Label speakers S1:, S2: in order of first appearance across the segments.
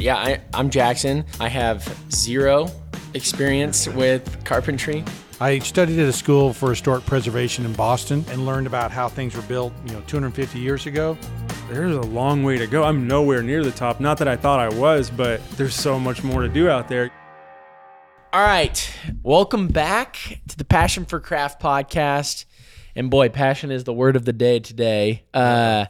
S1: Yeah, I, I'm Jackson. I have zero experience with carpentry.
S2: I studied at a school for historic preservation in Boston and learned about how things were built, you know, 250 years ago.
S3: There's a long way to go. I'm nowhere near the top. Not that I thought I was, but there's so much more to do out there.
S1: All right, welcome back to the Passion for Craft podcast. And boy, passion is the word of the day today. Uh,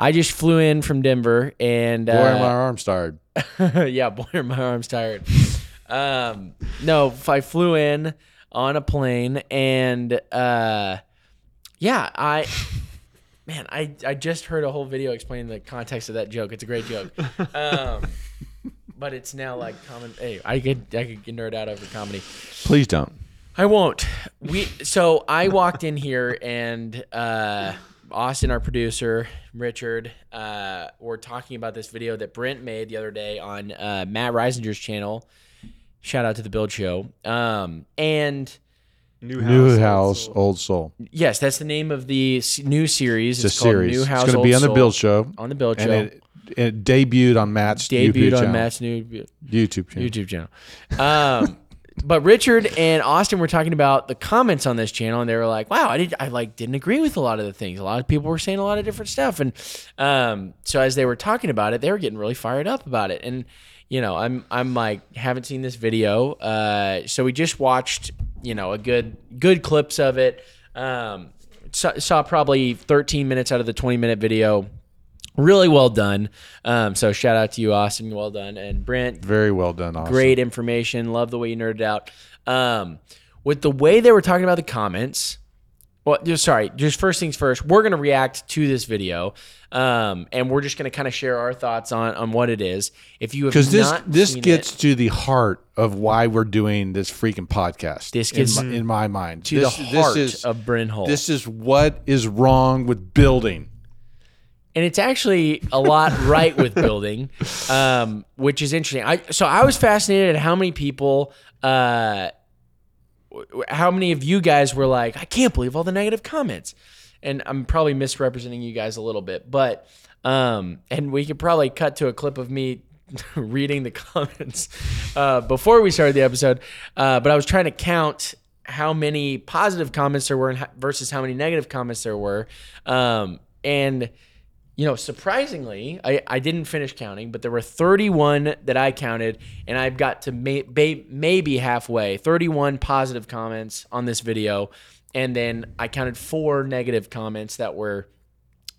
S1: I just flew in from Denver, and
S4: Boy, are my
S1: uh,
S4: arms tired.
S1: yeah, boy, are my arms tired. Um, no, I flew in on a plane, and uh, yeah, I, man, I I just heard a whole video explaining the context of that joke. It's a great joke. Um, but it's now like common. Hey, I could I could nerd out over comedy.
S4: Please don't.
S1: I won't. We so I walked in here and uh, Austin, our producer, Richard, uh, were talking about this video that Brent made the other day on uh, Matt Risinger's channel. Shout out to the Build Show. Um, and
S3: New
S4: New
S3: old
S4: house,
S3: soul.
S4: old soul.
S1: yes, that's the name of the new series.
S4: It's a
S1: called
S4: series.
S1: New House.
S4: it's going to be on the Build Show.
S1: On the Build
S4: and
S1: Show.
S4: it, it debuted on Matt's
S1: Debuted
S4: YouTube
S1: on
S4: channel.
S1: Matt's new
S4: YouTube channel.
S1: YouTube channel. Um, but Richard and Austin were talking about the comments on this channel, and they were like, "Wow, I did I like didn't agree with a lot of the things. A lot of people were saying a lot of different stuff." And um, so as they were talking about it, they were getting really fired up about it. And you know, I'm I'm like haven't seen this video, uh, so we just watched you know a good good clips of it. Um, saw, saw probably 13 minutes out of the 20 minute video really well done. Um, so shout out to you, Austin. Well done, and Brent.
S4: Very well done. Awesome.
S1: Great information. Love the way you nerded out. Um, with the way they were talking about the comments. Well, just sorry. Just first things first. We're gonna react to this video, um, and we're just gonna kind of share our thoughts on on what it is. If you have
S4: Because this this gets
S1: it,
S4: to the heart of why we're doing this freaking podcast.
S1: This
S4: in
S1: gets
S4: my, in my mind
S1: to
S4: This-
S1: the
S4: this
S1: heart
S4: is-
S1: of Bryn Hole.
S4: This is what is wrong with building.
S1: And it's actually a lot right with building, um, which is interesting. I so I was fascinated at how many people, uh, how many of you guys were like, I can't believe all the negative comments, and I'm probably misrepresenting you guys a little bit, but um, and we could probably cut to a clip of me reading the comments uh, before we started the episode, uh, but I was trying to count how many positive comments there were versus how many negative comments there were, um, and you know, surprisingly, I, I didn't finish counting, but there were 31 that I counted, and I've got to may, maybe halfway 31 positive comments on this video. And then I counted four negative comments that were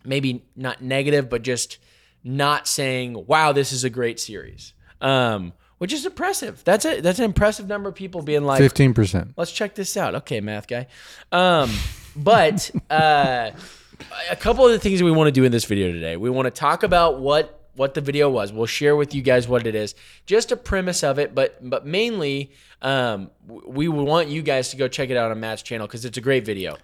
S1: maybe not negative, but just not saying, wow, this is a great series. Um, which is impressive. That's a that's an impressive number of people being like,
S4: Fifteen percent.
S1: let's check this out. Okay, math guy. Um, but uh, a couple of the things we want to do in this video today. We want to talk about what what the video was. We'll share with you guys what it is, just a premise of it, but but mainly um, we want you guys to go check it out on Matt's channel because it's a great video.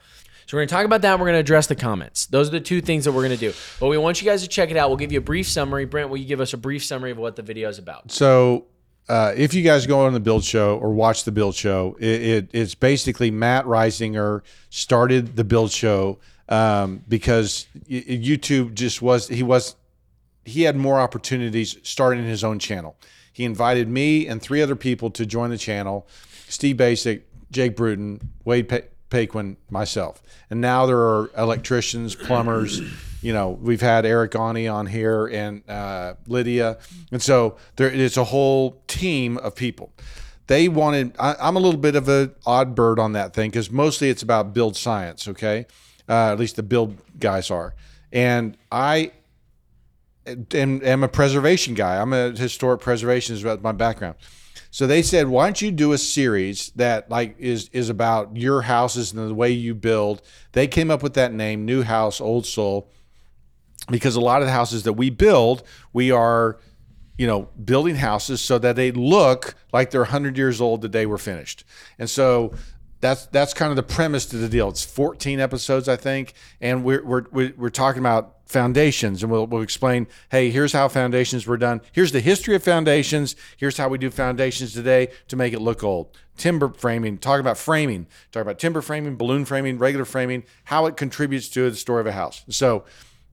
S1: So we're going to talk about that. And We're going to address the comments. Those are the two things that we're going to do. But we want you guys to check it out. We'll give you a brief summary. Brent, will you give us a brief summary of what the video is about?
S4: So, uh, if you guys go on the Build Show or watch the Build Show, it, it, it's basically Matt Risinger started the Build Show um, because YouTube just was he was he had more opportunities starting his own channel. He invited me and three other people to join the channel: Steve Baczek, Jake Bruton, Wade pa- Paquin, myself. And now there are electricians, plumbers. You know, we've had Eric Ani on here and uh, Lydia, and so there it's a whole team of people. They wanted. I, I'm a little bit of an odd bird on that thing because mostly it's about build science. Okay, uh, at least the build guys are, and I am, am a preservation guy. I'm a historic preservation is about my background. So they said, why don't you do a series that like is is about your houses and the way you build? They came up with that name, New House, Old Soul, because a lot of the houses that we build, we are, you know, building houses so that they look like they're 100 years old the day we're finished. And so that's that's kind of the premise to the deal. It's 14 episodes, I think, and we're we're we're, talking about foundations, and we'll we'll explain. Hey, here's how foundations were done. Here's the history of foundations. Here's how we do foundations today to make it look old. Timber framing. Talk about framing. Talk about timber framing, balloon framing, regular framing. How it contributes to the story of a house. So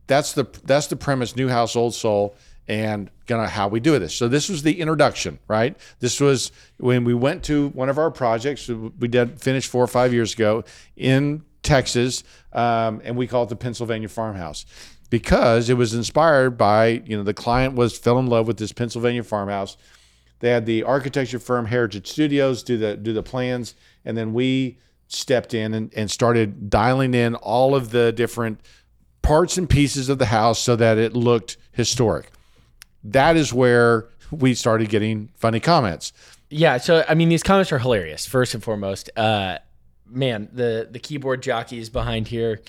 S4: that's the that's the premise. New house, old soul, and gonna how we do this. So this was the introduction, right? This was when we went to one of our projects we did finish four or five years ago in Texas, um, and we call it the Pennsylvania Farmhouse because it was inspired by you know the client was fell in love with this Pennsylvania farmhouse. They had the architecture firm Heritage Studios do the do the plans, and then we stepped in and, and started dialing in all of the different parts and pieces of the house so that it looked historic. That is where we started getting funny comments.
S1: Yeah, so I mean, these comments are hilarious. First and foremost, uh, man, the the keyboard jockeys behind here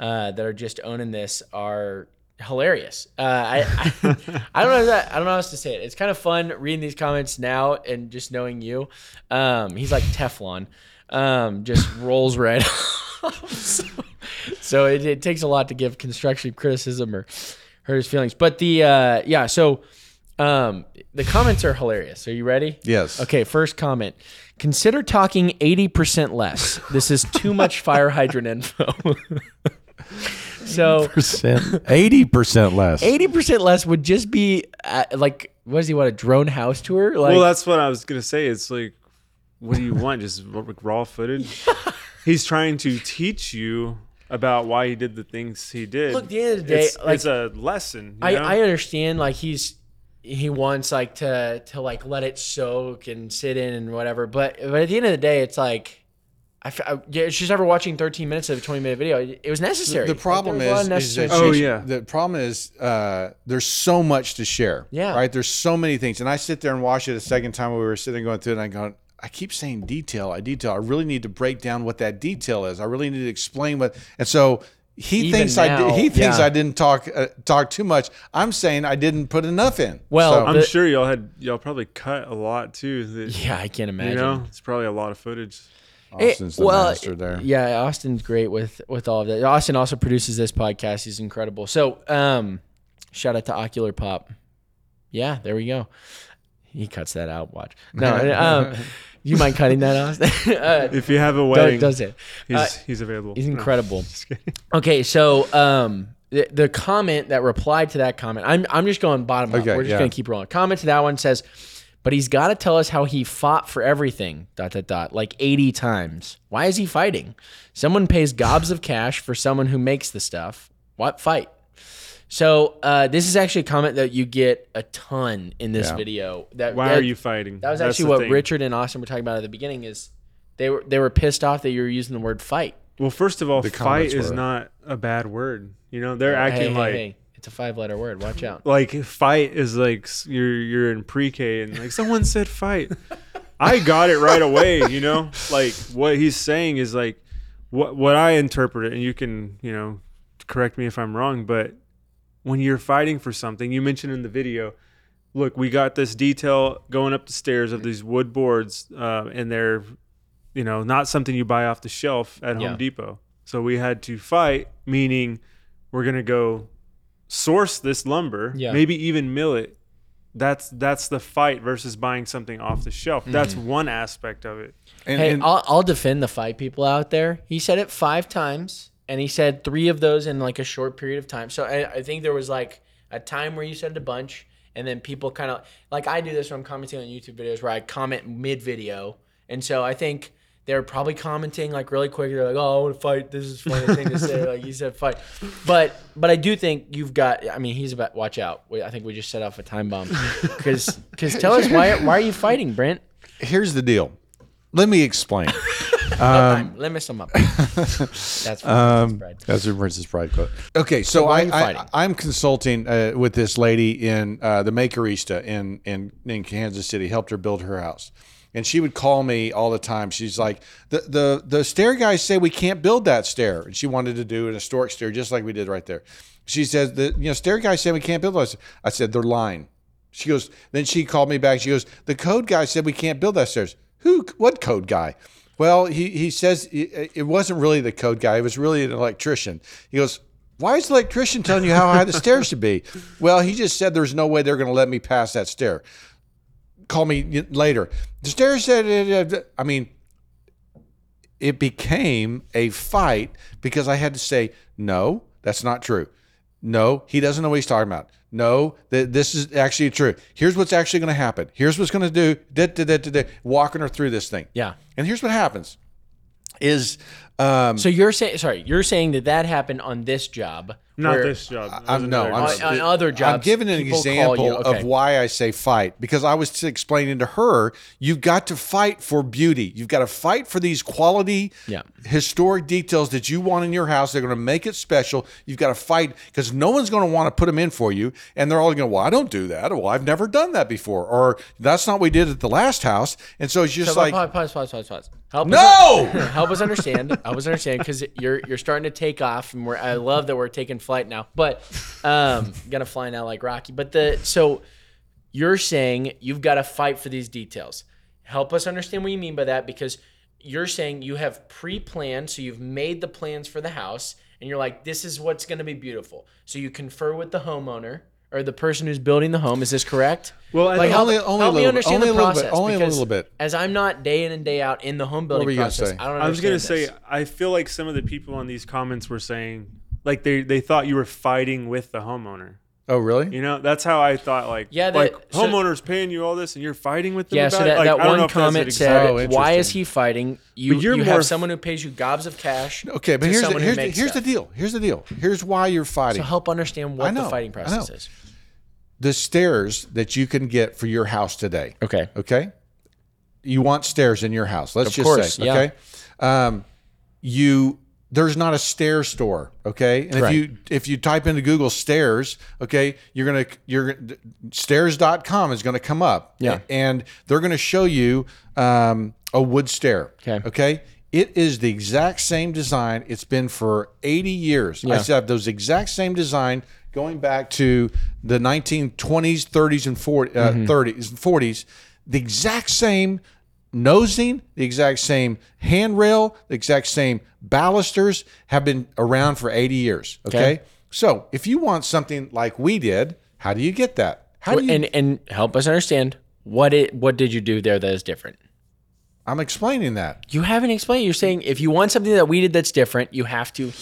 S1: uh, that are just owning this are hilarious. Uh, I, I I don't know that I don't know how else to say it. It's kind of fun reading these comments now and just knowing you. Um, he's like Teflon, um, just rolls right. off. so so it, it takes a lot to give construction criticism or hurt his feelings. But the uh, yeah, so um, the comments are hilarious. Are you ready?
S4: Yes.
S1: Okay, first comment. Consider talking 80% less. This is too much fire hydrant info. so
S4: eighty percent less.
S1: 80% less would just be uh, like, what does he want, a drone house tour? Like,
S3: well, that's what I was gonna say. It's like, what do you want? Just raw footage? He's trying to teach you about why he did the things he did.
S1: Look, at the end of the day,
S3: it's,
S1: like-
S3: it's a lesson. you
S1: I,
S3: know?
S1: I understand like he's he wants like to to like let it soak and sit in and whatever but but at the end of the day it's like I, f- I- yeah, she's ever watching 13 minutes of a 20 minute video it, it was necessary
S4: The problem
S1: Like, there was a lot of
S4: is, is that
S3: Oh, yeah.
S4: The problem is uh, there's so much to share.
S1: Yeah.
S4: Right. There's so many things, and I sit there and watch it a second time when we were sitting going through it, and I go, I keep saying detail, I detail. I really need to break down what that detail is. I really need to explain what. And so he
S1: Even
S4: thinks I did, he thinks
S1: yeah.
S4: I didn't talk uh, talk too much. I'm saying I didn't put enough in.
S1: Well,
S4: So-
S3: I'm
S1: the-
S3: sure y'all had y'all probably cut a lot too. That,
S1: yeah i can't imagine
S3: you know, it's probably a lot of footage.
S1: It-
S4: Austin's the
S1: well,
S4: master there.
S1: Yeah, Austin's great with with all of that. Austin also produces this podcast. He's incredible. So, um, shout out to Ocular Pop. Yeah, there we go. He cuts that out. Watch. No, um, you mind cutting that, Austin? uh,
S3: If you have a wedding,
S1: don't it.
S3: he's
S1: Uh,
S3: he's available.
S1: He's incredible.
S3: kidding.
S1: Okay, so um, the, the comment that replied to that comment, I'm I'm just going bottom up. We're just
S4: yeah.
S1: gonna keep rolling. Comment to that one says, but he's got to tell us how he fought for everything. Dot dot dot. Like 80 times. Why is he fighting? Someone pays gobs of cash for someone who makes the stuff. What fight? So uh, this is actually a comment that you get a ton in this
S4: Yeah.
S1: video. That
S3: Why
S1: that-
S3: are you fighting?
S1: That was
S3: That's
S1: actually what
S3: thing.
S1: Richard and Austin were talking about at the beginning. Is they were they were pissed off that you were using the word fight.
S3: Well, first of all,
S4: The
S3: fight is
S4: were-
S3: not a bad word. You know, they're acting
S1: hey,
S3: like
S1: hey, it's a five letter word. Watch out.
S3: like fight is like you're you're in pre-K and like someone said fight. I got it right away, you know? Like what he's saying is like what what I interpret it and you can, you know, correct me if I'm wrong, but when you're fighting for something, you mentioned in the video, look, we got this detail going up the stairs of these wood boards uh, and they're you know, not something you buy off the shelf at
S1: Yeah.
S3: Home Depot. So we had to fight, meaning we're gonna go source this lumber,
S1: Yeah.
S3: maybe even mill it. That's that's the fight versus buying something off the shelf. That's
S1: Mm-hmm.
S3: one aspect of it.
S4: And,
S1: Hey,
S4: and-
S1: I'll, I'll defend the fight people out there. He said it five times, and he said three of those in like a short period of time. So I, I think there was like a time where you said a bunch, and then people kind of like I do this when I'm commenting on YouTube videos where I comment mid video, and so I think they're probably commenting like really quick. They're like, "Oh, I want to fight. This is funny thing to say." Like you said, fight. But but I do think you've got. I mean, he's about. Watch out. I think we just set off a time bomb. Because because tell us why why are you fighting, Brent?
S4: here's the deal. Let me explain.
S1: Um, Let me sum up. That's from
S4: Um,
S1: Princess Bride.
S4: that's a Princess Bride quote. Okay, so,
S1: why are
S4: I,
S1: you
S4: I
S1: fighting?
S4: I'm consulting uh, with this lady in uh, the Makerista in, in in Kansas City. Helped her build her house, and she would call me all the time. She's like, the the the stair guys say we can't build that stair, and she wanted to do an historic stair just like we did right there. She says the you know stair guys say we can't build those. I said they're lying. She goes. Then she called me back. She goes, the code guy said we can't build that stairs. Who? What code guy? Well, he, he says it, wasn't really the code guy. It was really an electrician. He goes, why is the electrician telling you how high the stairs should be? Well, he just said there's no way they're going to let me pass that stair. Call me later. The stairs said, I mean, it became a fight because I had to say, no, that's not true. No, he doesn't know what he's talking about. No, that this is actually true. Here's what's actually going to happen. Here's what's going to do. Da, da, da, walking her through this thing.
S1: Yeah.
S4: And here's what happens: is um,
S1: So you're saying, sorry, you're saying that that happened on this job,
S3: Not
S1: where-
S3: this job.
S4: I'm no, I'm,
S1: On- on other
S4: I'm giving an example
S1: you- okay.
S4: of why I say fight because I was explaining to her you've got to fight for beauty. You've got to fight for these quality,
S1: Yeah.
S4: historic details that you want in your house. They're going to make it special. You've got to fight because no one's going to want to put them in for you, and they're all going, to, "Well, I don't do that. Well, I've never done that before, or that's not what we did at the last house." And so it's just
S1: So,
S4: like,
S1: pause, pause, pause, pause, pause. Help
S4: No!
S1: Us, help us understand. Help us understand because you're you're starting to take off, and we're I love that we're taking flight now. But um, gonna fly now like Rocky. But the so you're saying you've got to fight for these details. Help us understand what you mean by that because you're saying you have pre-planned, so you've made the plans for the house, and you're like, this is what's gonna be beautiful. So you confer with the homeowner. Or the person who's building the home, is this correct?
S3: Well,
S1: like
S3: think-
S1: help,
S4: Only- only
S1: help me
S4: little bit,
S1: understand
S4: only
S1: the
S4: a little bit,
S1: process.
S4: only a little bit.
S1: As I'm not day in and day out in the home building
S4: were gonna
S1: process. I don't.
S3: I was gonna
S1: understand
S3: say. I feel like some of the people on these comments were saying like they they thought you were fighting with the homeowner.
S4: "Oh, really?"
S3: You know, that's how I thought. Like,
S1: Yeah, that-
S3: like
S1: so-
S3: homeowners paying you all this, and you're fighting with them.
S1: Yeah,
S3: about
S1: so
S3: it?
S1: that,
S3: Like,
S1: that
S3: I don't know
S1: one comment said,
S4: Oh,
S1: "Why is he fighting?" You,
S3: But you're
S1: you have
S3: f-
S1: someone who pays you gobs of cash.
S4: Okay, but
S1: to
S4: here's the,
S1: someone who
S4: here's the,
S1: makes
S4: here's the deal. Here's the deal. Here's why you're fighting.
S1: So help understand what
S4: know,
S1: the fighting process is.
S4: the stairs that you can get for your house today.
S1: Okay.
S4: Okay. You want stairs in your house. Let's
S1: Of
S4: just
S1: course,
S4: say.
S1: yeah.
S4: Okay. Um, you there's not a stair store. Okay. And
S1: Right.
S4: if you if you type into Google stairs, okay, you're gonna you're gonna- stairs.com is gonna come up.
S1: Yeah.
S4: And they're gonna show you um, a wood stair.
S1: Okay.
S4: Okay. It is the exact same design. It's been for 80 years. I
S1: Yeah.
S4: still have those exact same design going back to the 1920s, 30s, and 40, uh,
S1: Mm-hmm.
S4: 30s, and 40s. The exact same nosing, the exact same handrail, the exact same balusters have been around for 80 years. Okay.
S1: Okay.
S4: So if you want something like we did, how do you get that? How do you?
S1: and and help us understand what it what did you do there that is different.
S4: I'm explaining that.
S1: You haven't explained. You're saying if you want something that we did that's different, you have to.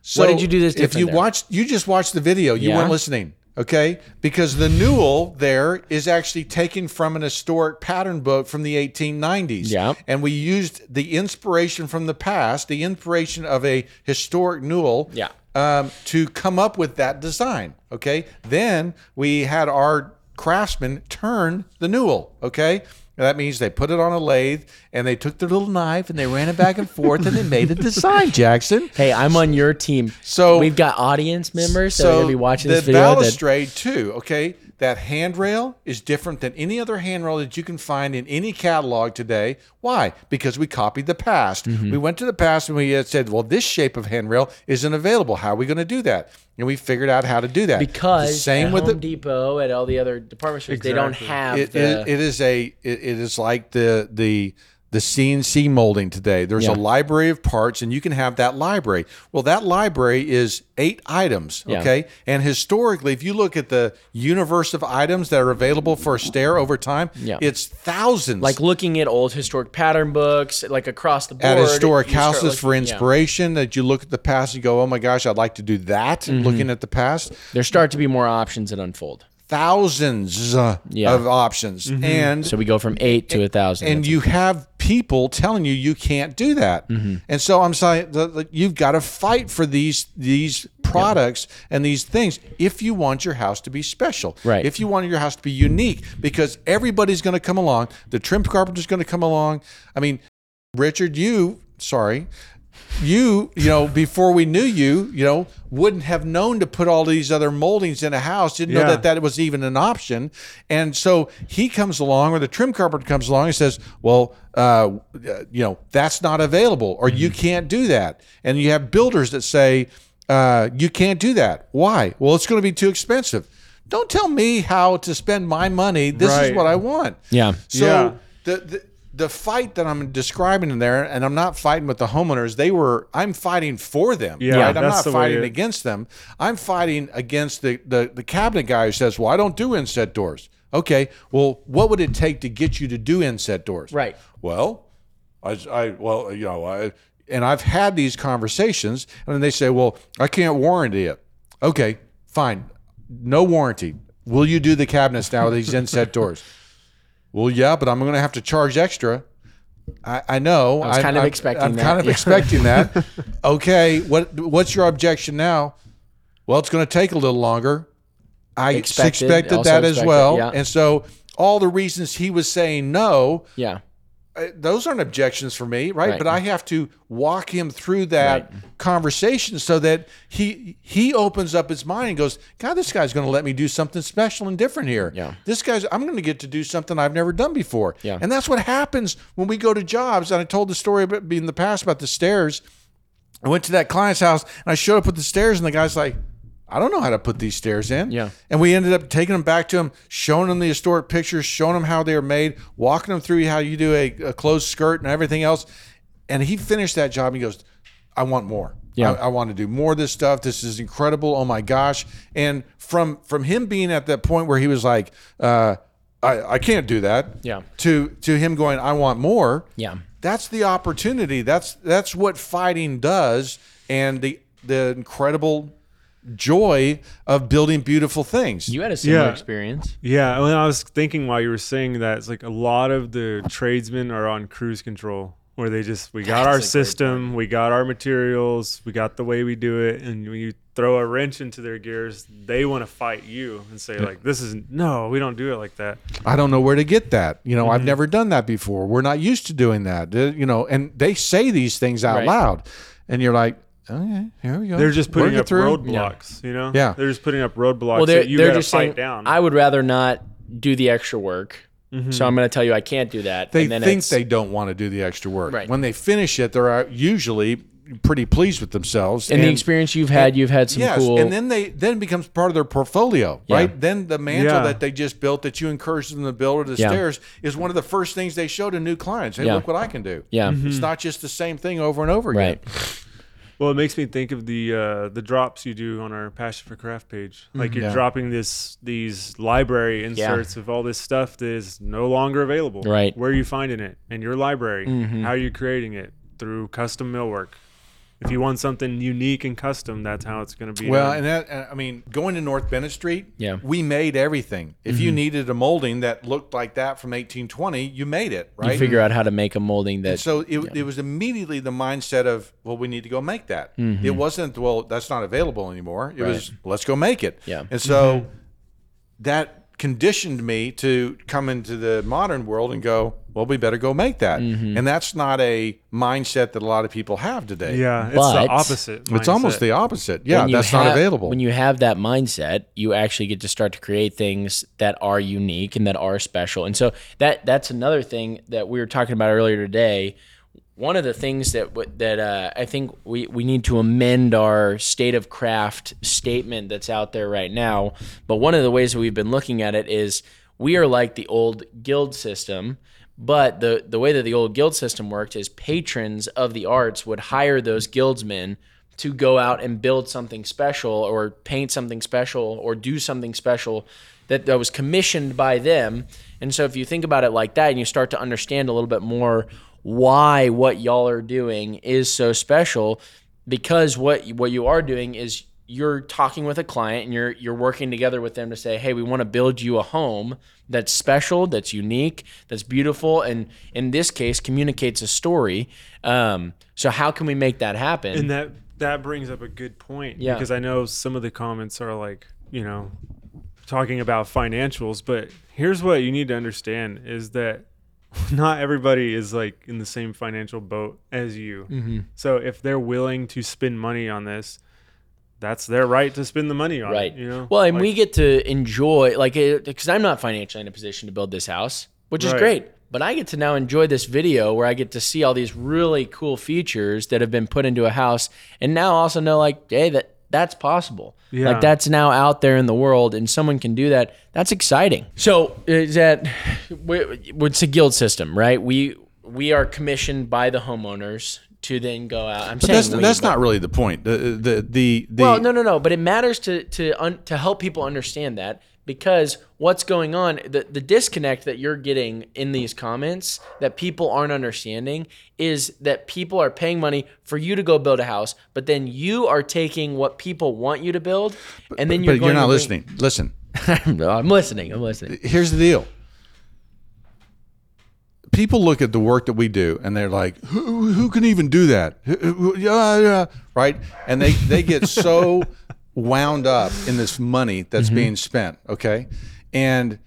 S4: So
S1: what did you do this
S4: If you
S1: there?
S4: watched, you just watched the video. You
S1: Yeah.
S4: weren't listening. Okay, because the newel there is actually taken from an historic pattern book from the 1890s.
S1: Yeah.
S4: and we used the inspiration from the past, the inspiration of a historic newel.
S1: Yeah.
S4: Um, to come up with that design. Okay, then we had our craftsmen turn the newel. Okay. And That means they put it on a lathe and they took their little knife and they ran it back and forth and they made a design, Jackson.
S1: Hey, I'm on your team.
S4: So-
S1: we've got audience members that are gonna be watching
S4: the
S1: this video. That,
S4: balustrade too. Okay, that handrail is different than any other handrail that you can find in any catalog today. Why? Because we copied the past.
S1: Mm-hmm.
S4: We went to the past and we said, "Well, this shape of handrail isn't available. How are we going to do that?" And we figured out how to do that.
S1: because
S4: the same
S1: at
S4: with
S1: Home
S4: the
S1: Depot at all the other department stores, they don't have
S4: it,
S1: the.
S4: it, it is a it, it is like the the the CNC molding today. There's
S1: Yeah.
S4: a library of parts, and you can have that library. Well, that library is eight items.
S1: Yeah.
S4: Okay, and historically, if you look at the universe of items that are available for a stair over time,
S1: Yeah.
S4: it's thousands.
S1: like looking at old historic pattern books, like across the board.
S4: at historic houses for
S1: looking- yeah.
S4: inspiration, that you look at the past and go, "Oh my gosh, I'd like to do that."
S1: Mm-hmm.
S4: Looking at the past,
S1: There start to be more options that unfold.
S4: thousands
S1: Yeah.
S4: of options, and
S1: So we go from eight to a thousand.
S4: and you have people telling you you can't do that.
S1: Mm-hmm.
S4: And so I'm saying you've got to fight for these these products and these things if you want your house to be special.
S1: Right.
S4: If you want your house to be unique, because everybody's going to come along. The trim carpenter's going to come along. I mean, Richard, you sorry. You, you know, before we knew you, you know, wouldn't have known to put all these other moldings in a house. Didn't know that that was even an option. And so he comes along, or the trim carpenter comes along and says, "Well, uh, you know, that's not available, or you can't do that." And you have builders that say, uh, "You can't do that." Why? Well, it's going to be too expensive. Don't tell me how to spend my money. This is what I want.
S1: Yeah.
S4: So
S3: Yeah.
S4: the, the the fight that I'm describing in there, and I'm not fighting with the homeowners. They were. I'm fighting for them.
S3: Yeah,
S4: right? I'm not fighting
S3: it-
S4: against them. I'm fighting against the, the the cabinet guy who says, "Well, I don't do inset doors." Okay, well, what would it take to get you to do inset doors?
S1: Right.
S4: Well, I, I well, you know, I and I've had these conversations, and then they say, "Well, I can't warranty it." Okay, Fine, no warranty. Will you do the cabinets now with these inset doors? Well, yeah, but I'm going to have to charge extra. I, I know. I
S1: was kind of expecting
S4: I'm
S1: that,
S4: kind of expecting that. Okay, what what's your objection now? Well, it's going to take a little longer. I
S1: Expected,
S4: expected, that as
S1: expected,
S4: well,
S1: yeah.
S4: and so all the reasons he was saying no,
S1: Yeah.
S4: Those aren't objections for me, right?
S1: Right.
S4: But I have to walk him through that conversation so that he he opens up his mind and goes, God, this guy's going to let me do something special and different here.
S1: Yeah.
S4: This guy's I'm going to get to do something I've never done before.
S1: Yeah.
S4: And that's what happens when we go to jobs. And I told the story about in the past about the stairs. I went to that client's house and I showed up with the stairs, and the guy's like, I don't know how to put these stairs in.
S1: Yeah.
S4: And we ended up taking them back to him, showing him the historic pictures, showing him how they were made, walking him through how you do a, a closed skirt and everything else. And he finished that job. And he goes, I want more.
S1: Yeah.
S4: I, I want to do more of this stuff. This is incredible. Oh my gosh. And from from him being at that point where he was like, uh, I, I can't do that.
S1: Yeah.
S4: To to him going, I want more
S1: Yeah.
S4: that's the opportunity. That's that's what fighting does, and the the incredible joy of building beautiful things.
S1: You had a similar
S3: Yeah.
S1: experience.
S3: Yeah, when I was thinking while you were saying that, it's like a lot of the tradesmen are on cruise control, where they just we got
S1: That's
S3: our system, we got our materials, we got the way we do it, and when you throw a wrench into their gears, they want to fight you and say like, "This is no, we don't do it like that."
S4: I don't know where to get that. You know, I've mm-hmm. never done that before. We're not used to doing that. You know, and they say these things out
S1: Right.
S4: loud, and you're like, okay, here we go.
S3: They're just
S4: Work
S3: putting
S4: it
S3: up
S4: through.
S3: roadblocks, you know?
S4: Yeah.
S3: they're just putting up roadblocks
S1: Well, they're,
S3: that you
S1: they're
S3: got to
S1: just
S3: fight
S1: saying,
S3: down.
S1: I would rather not do the extra work. So I'm going to tell you I can't do that.
S4: They
S1: and then
S4: think they don't want to do the extra work.
S1: Right.
S4: When they finish it, they're uh, usually pretty pleased with themselves.
S1: And the experience you've had, you've had some
S4: yes,
S1: cool.
S4: and then they then becomes part of their portfolio,
S1: Yeah.
S4: right? Then the mantle
S3: Yeah.
S4: that they just built that you encouraged them to build or the
S1: Yeah.
S4: stairs is one of the first things they show to new clients. Hey,
S1: Yeah.
S4: look what I can do.
S1: Yeah.
S4: It's not just the same thing over and over again.
S1: right.
S3: Well, it makes me think of the uh, the drops you do on our Passion for Craft page. Like you're
S4: Yeah.
S3: dropping this these library inserts of all this stuff that is no longer available.
S1: Right.
S3: Where are you finding it? In your library. How are you creating it? Through custom millwork. If you want something unique and custom, that's how it's going to be.
S4: Well,
S3: done.
S4: and that uh, I mean, going to North Bennet Street,
S1: Yeah. Mm-hmm.
S4: we made everything. If you needed a molding that looked like that from 1820, you made it, right?
S1: You figure out how to make a molding that.
S4: So it, it was immediately the mindset of, well, we need to go make that. It wasn't, well, that's not available anymore. It was, let's go make it.
S1: Yeah.
S4: And so that conditioned me to come into the modern world and go, well, we better go make that. Mm-hmm. And that's not a mindset that a lot of people have today.
S3: yeah, it's
S1: But-
S3: the opposite.
S4: It's almost the opposite. Yeah,
S1: when you
S4: that's not available.
S1: When you have that mindset, you actually get to start to create things that are unique and that are special. And so that that's another thing that we were talking about earlier today. One of the things that that uh, I think we, we need to amend our state of craft statement that's out there right now. But one of the ways that we've been looking at it is we are like the old guild system. But the, the way that the old guild system worked is patrons of the arts would hire those guildsmen to go out and build something special or paint something special or do something special that, that was commissioned by them. And so if you think about it like that and you start to understand a little bit more why what y'all are doing is so special, because what what you are doing is you're talking with a client and you're you're working together with them to say, "Hey, we want to build you a home that's special, that's unique, that's beautiful, and in this case, communicates a story." Um, so how can we make that happen?
S3: And that that brings up a good point.
S1: Yeah.
S3: Because I know some of the comments are like, you know, talking about financials, but here's what you need to understand is that not everybody is like in the same financial boat as you.
S1: Mm-hmm.
S3: So if they're willing to spend money on this, that's their right to spend the money on
S1: right.
S3: it. You know.
S1: Well, and
S3: Like,
S1: we get to enjoy like because I'm not financially in a position to build this house, which is
S3: Right.
S1: great. But I get to now enjoy this video where I get to see all these really cool features that have been put into a house, and now also know like, hey, that that's possible.
S3: Yeah.
S1: Like that's now out there in the world, and someone can do that. That's exciting. So is that we- it's a guild system, right? We we are commissioned by the homeowners to then go out. I'm
S4: but
S1: saying
S4: that's,
S1: we,
S4: that's
S1: but-
S4: not really the point. The, the, the, the,
S1: well, no, no, no. But it matters to to un, to help people understand that because what's going on the, the disconnect that you're getting in these comments that people aren't understanding is that people are paying money for you to go build a house but then you are taking what people want you to build and then you're
S4: but
S1: going
S4: you're not
S1: bring-
S4: listening. Listen,
S1: no, i'm listening i'm listening
S4: here's the deal. People look at the work that we do and they're like, who, who can even do that? Who- who- Yeah, yeah, right? And they, they get so wound up in this money that's mm-hmm. being spent, okay? And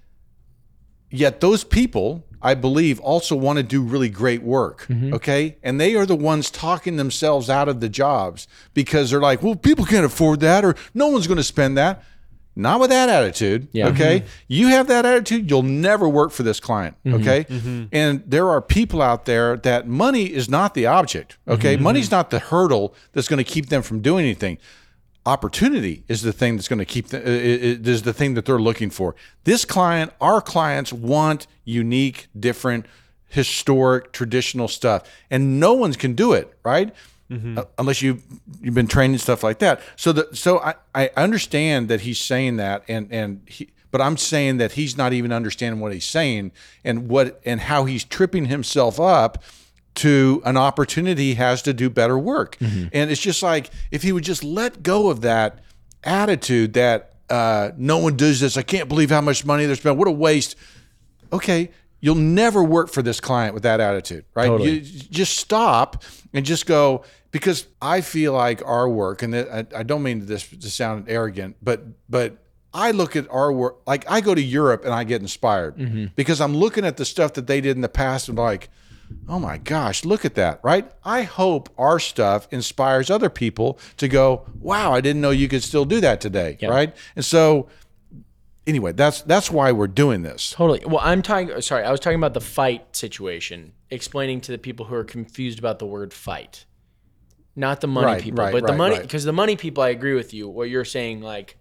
S4: yet those people, I believe, also want to do really great work, mm-hmm. okay? And they are the ones talking themselves out of the jobs because they're like, well, people can't afford that or no one's going to spend that. Not with that attitude.
S1: Yeah.
S4: Okay. Mm-hmm. You have that attitude, you'll never work for this client. Okay. And there are people out there that money is not the object. Okay. Money's not the hurdle that's going to keep them from doing anything. Opportunity is the thing that's going to keep them, is the thing that they're looking for. This client, our clients want unique, different, historic, traditional stuff. And no one can do it, right? Uh, unless you you've been trained and stuff like that. So the so I, I understand that he's saying that and and he but I'm saying that he's not even understanding what he's saying and what and how he's tripping himself up to an opportunity he has to do better work. And it's just like if he would just let go of that attitude that uh, no one does this. I can't believe how much money they're spending. What a waste okay, you'll never work for this client with that attitude, right?
S1: Totally.
S4: You just stop and just go because I feel like our work, and I, I don't mean this to sound arrogant, but but I look at our work like I go to Europe and I get inspired
S1: Mm-hmm.
S4: because I'm looking at the stuff that they did in the past and like. Oh my gosh, look at that, right? I hope our stuff inspires other people to go, wow, I didn't know you could still do that today,
S1: Yeah.
S4: right? And so anyway, that's that's why we're doing this.
S1: Totally. Well, I'm talking. Sorry, I was talking about the fight situation, explaining to the people who are confused about the word fight, not the money
S4: Right,
S1: people,
S4: right,
S1: but the
S4: right,
S1: money.
S4: right.
S1: Because the money people, I agree with you. What you're saying, like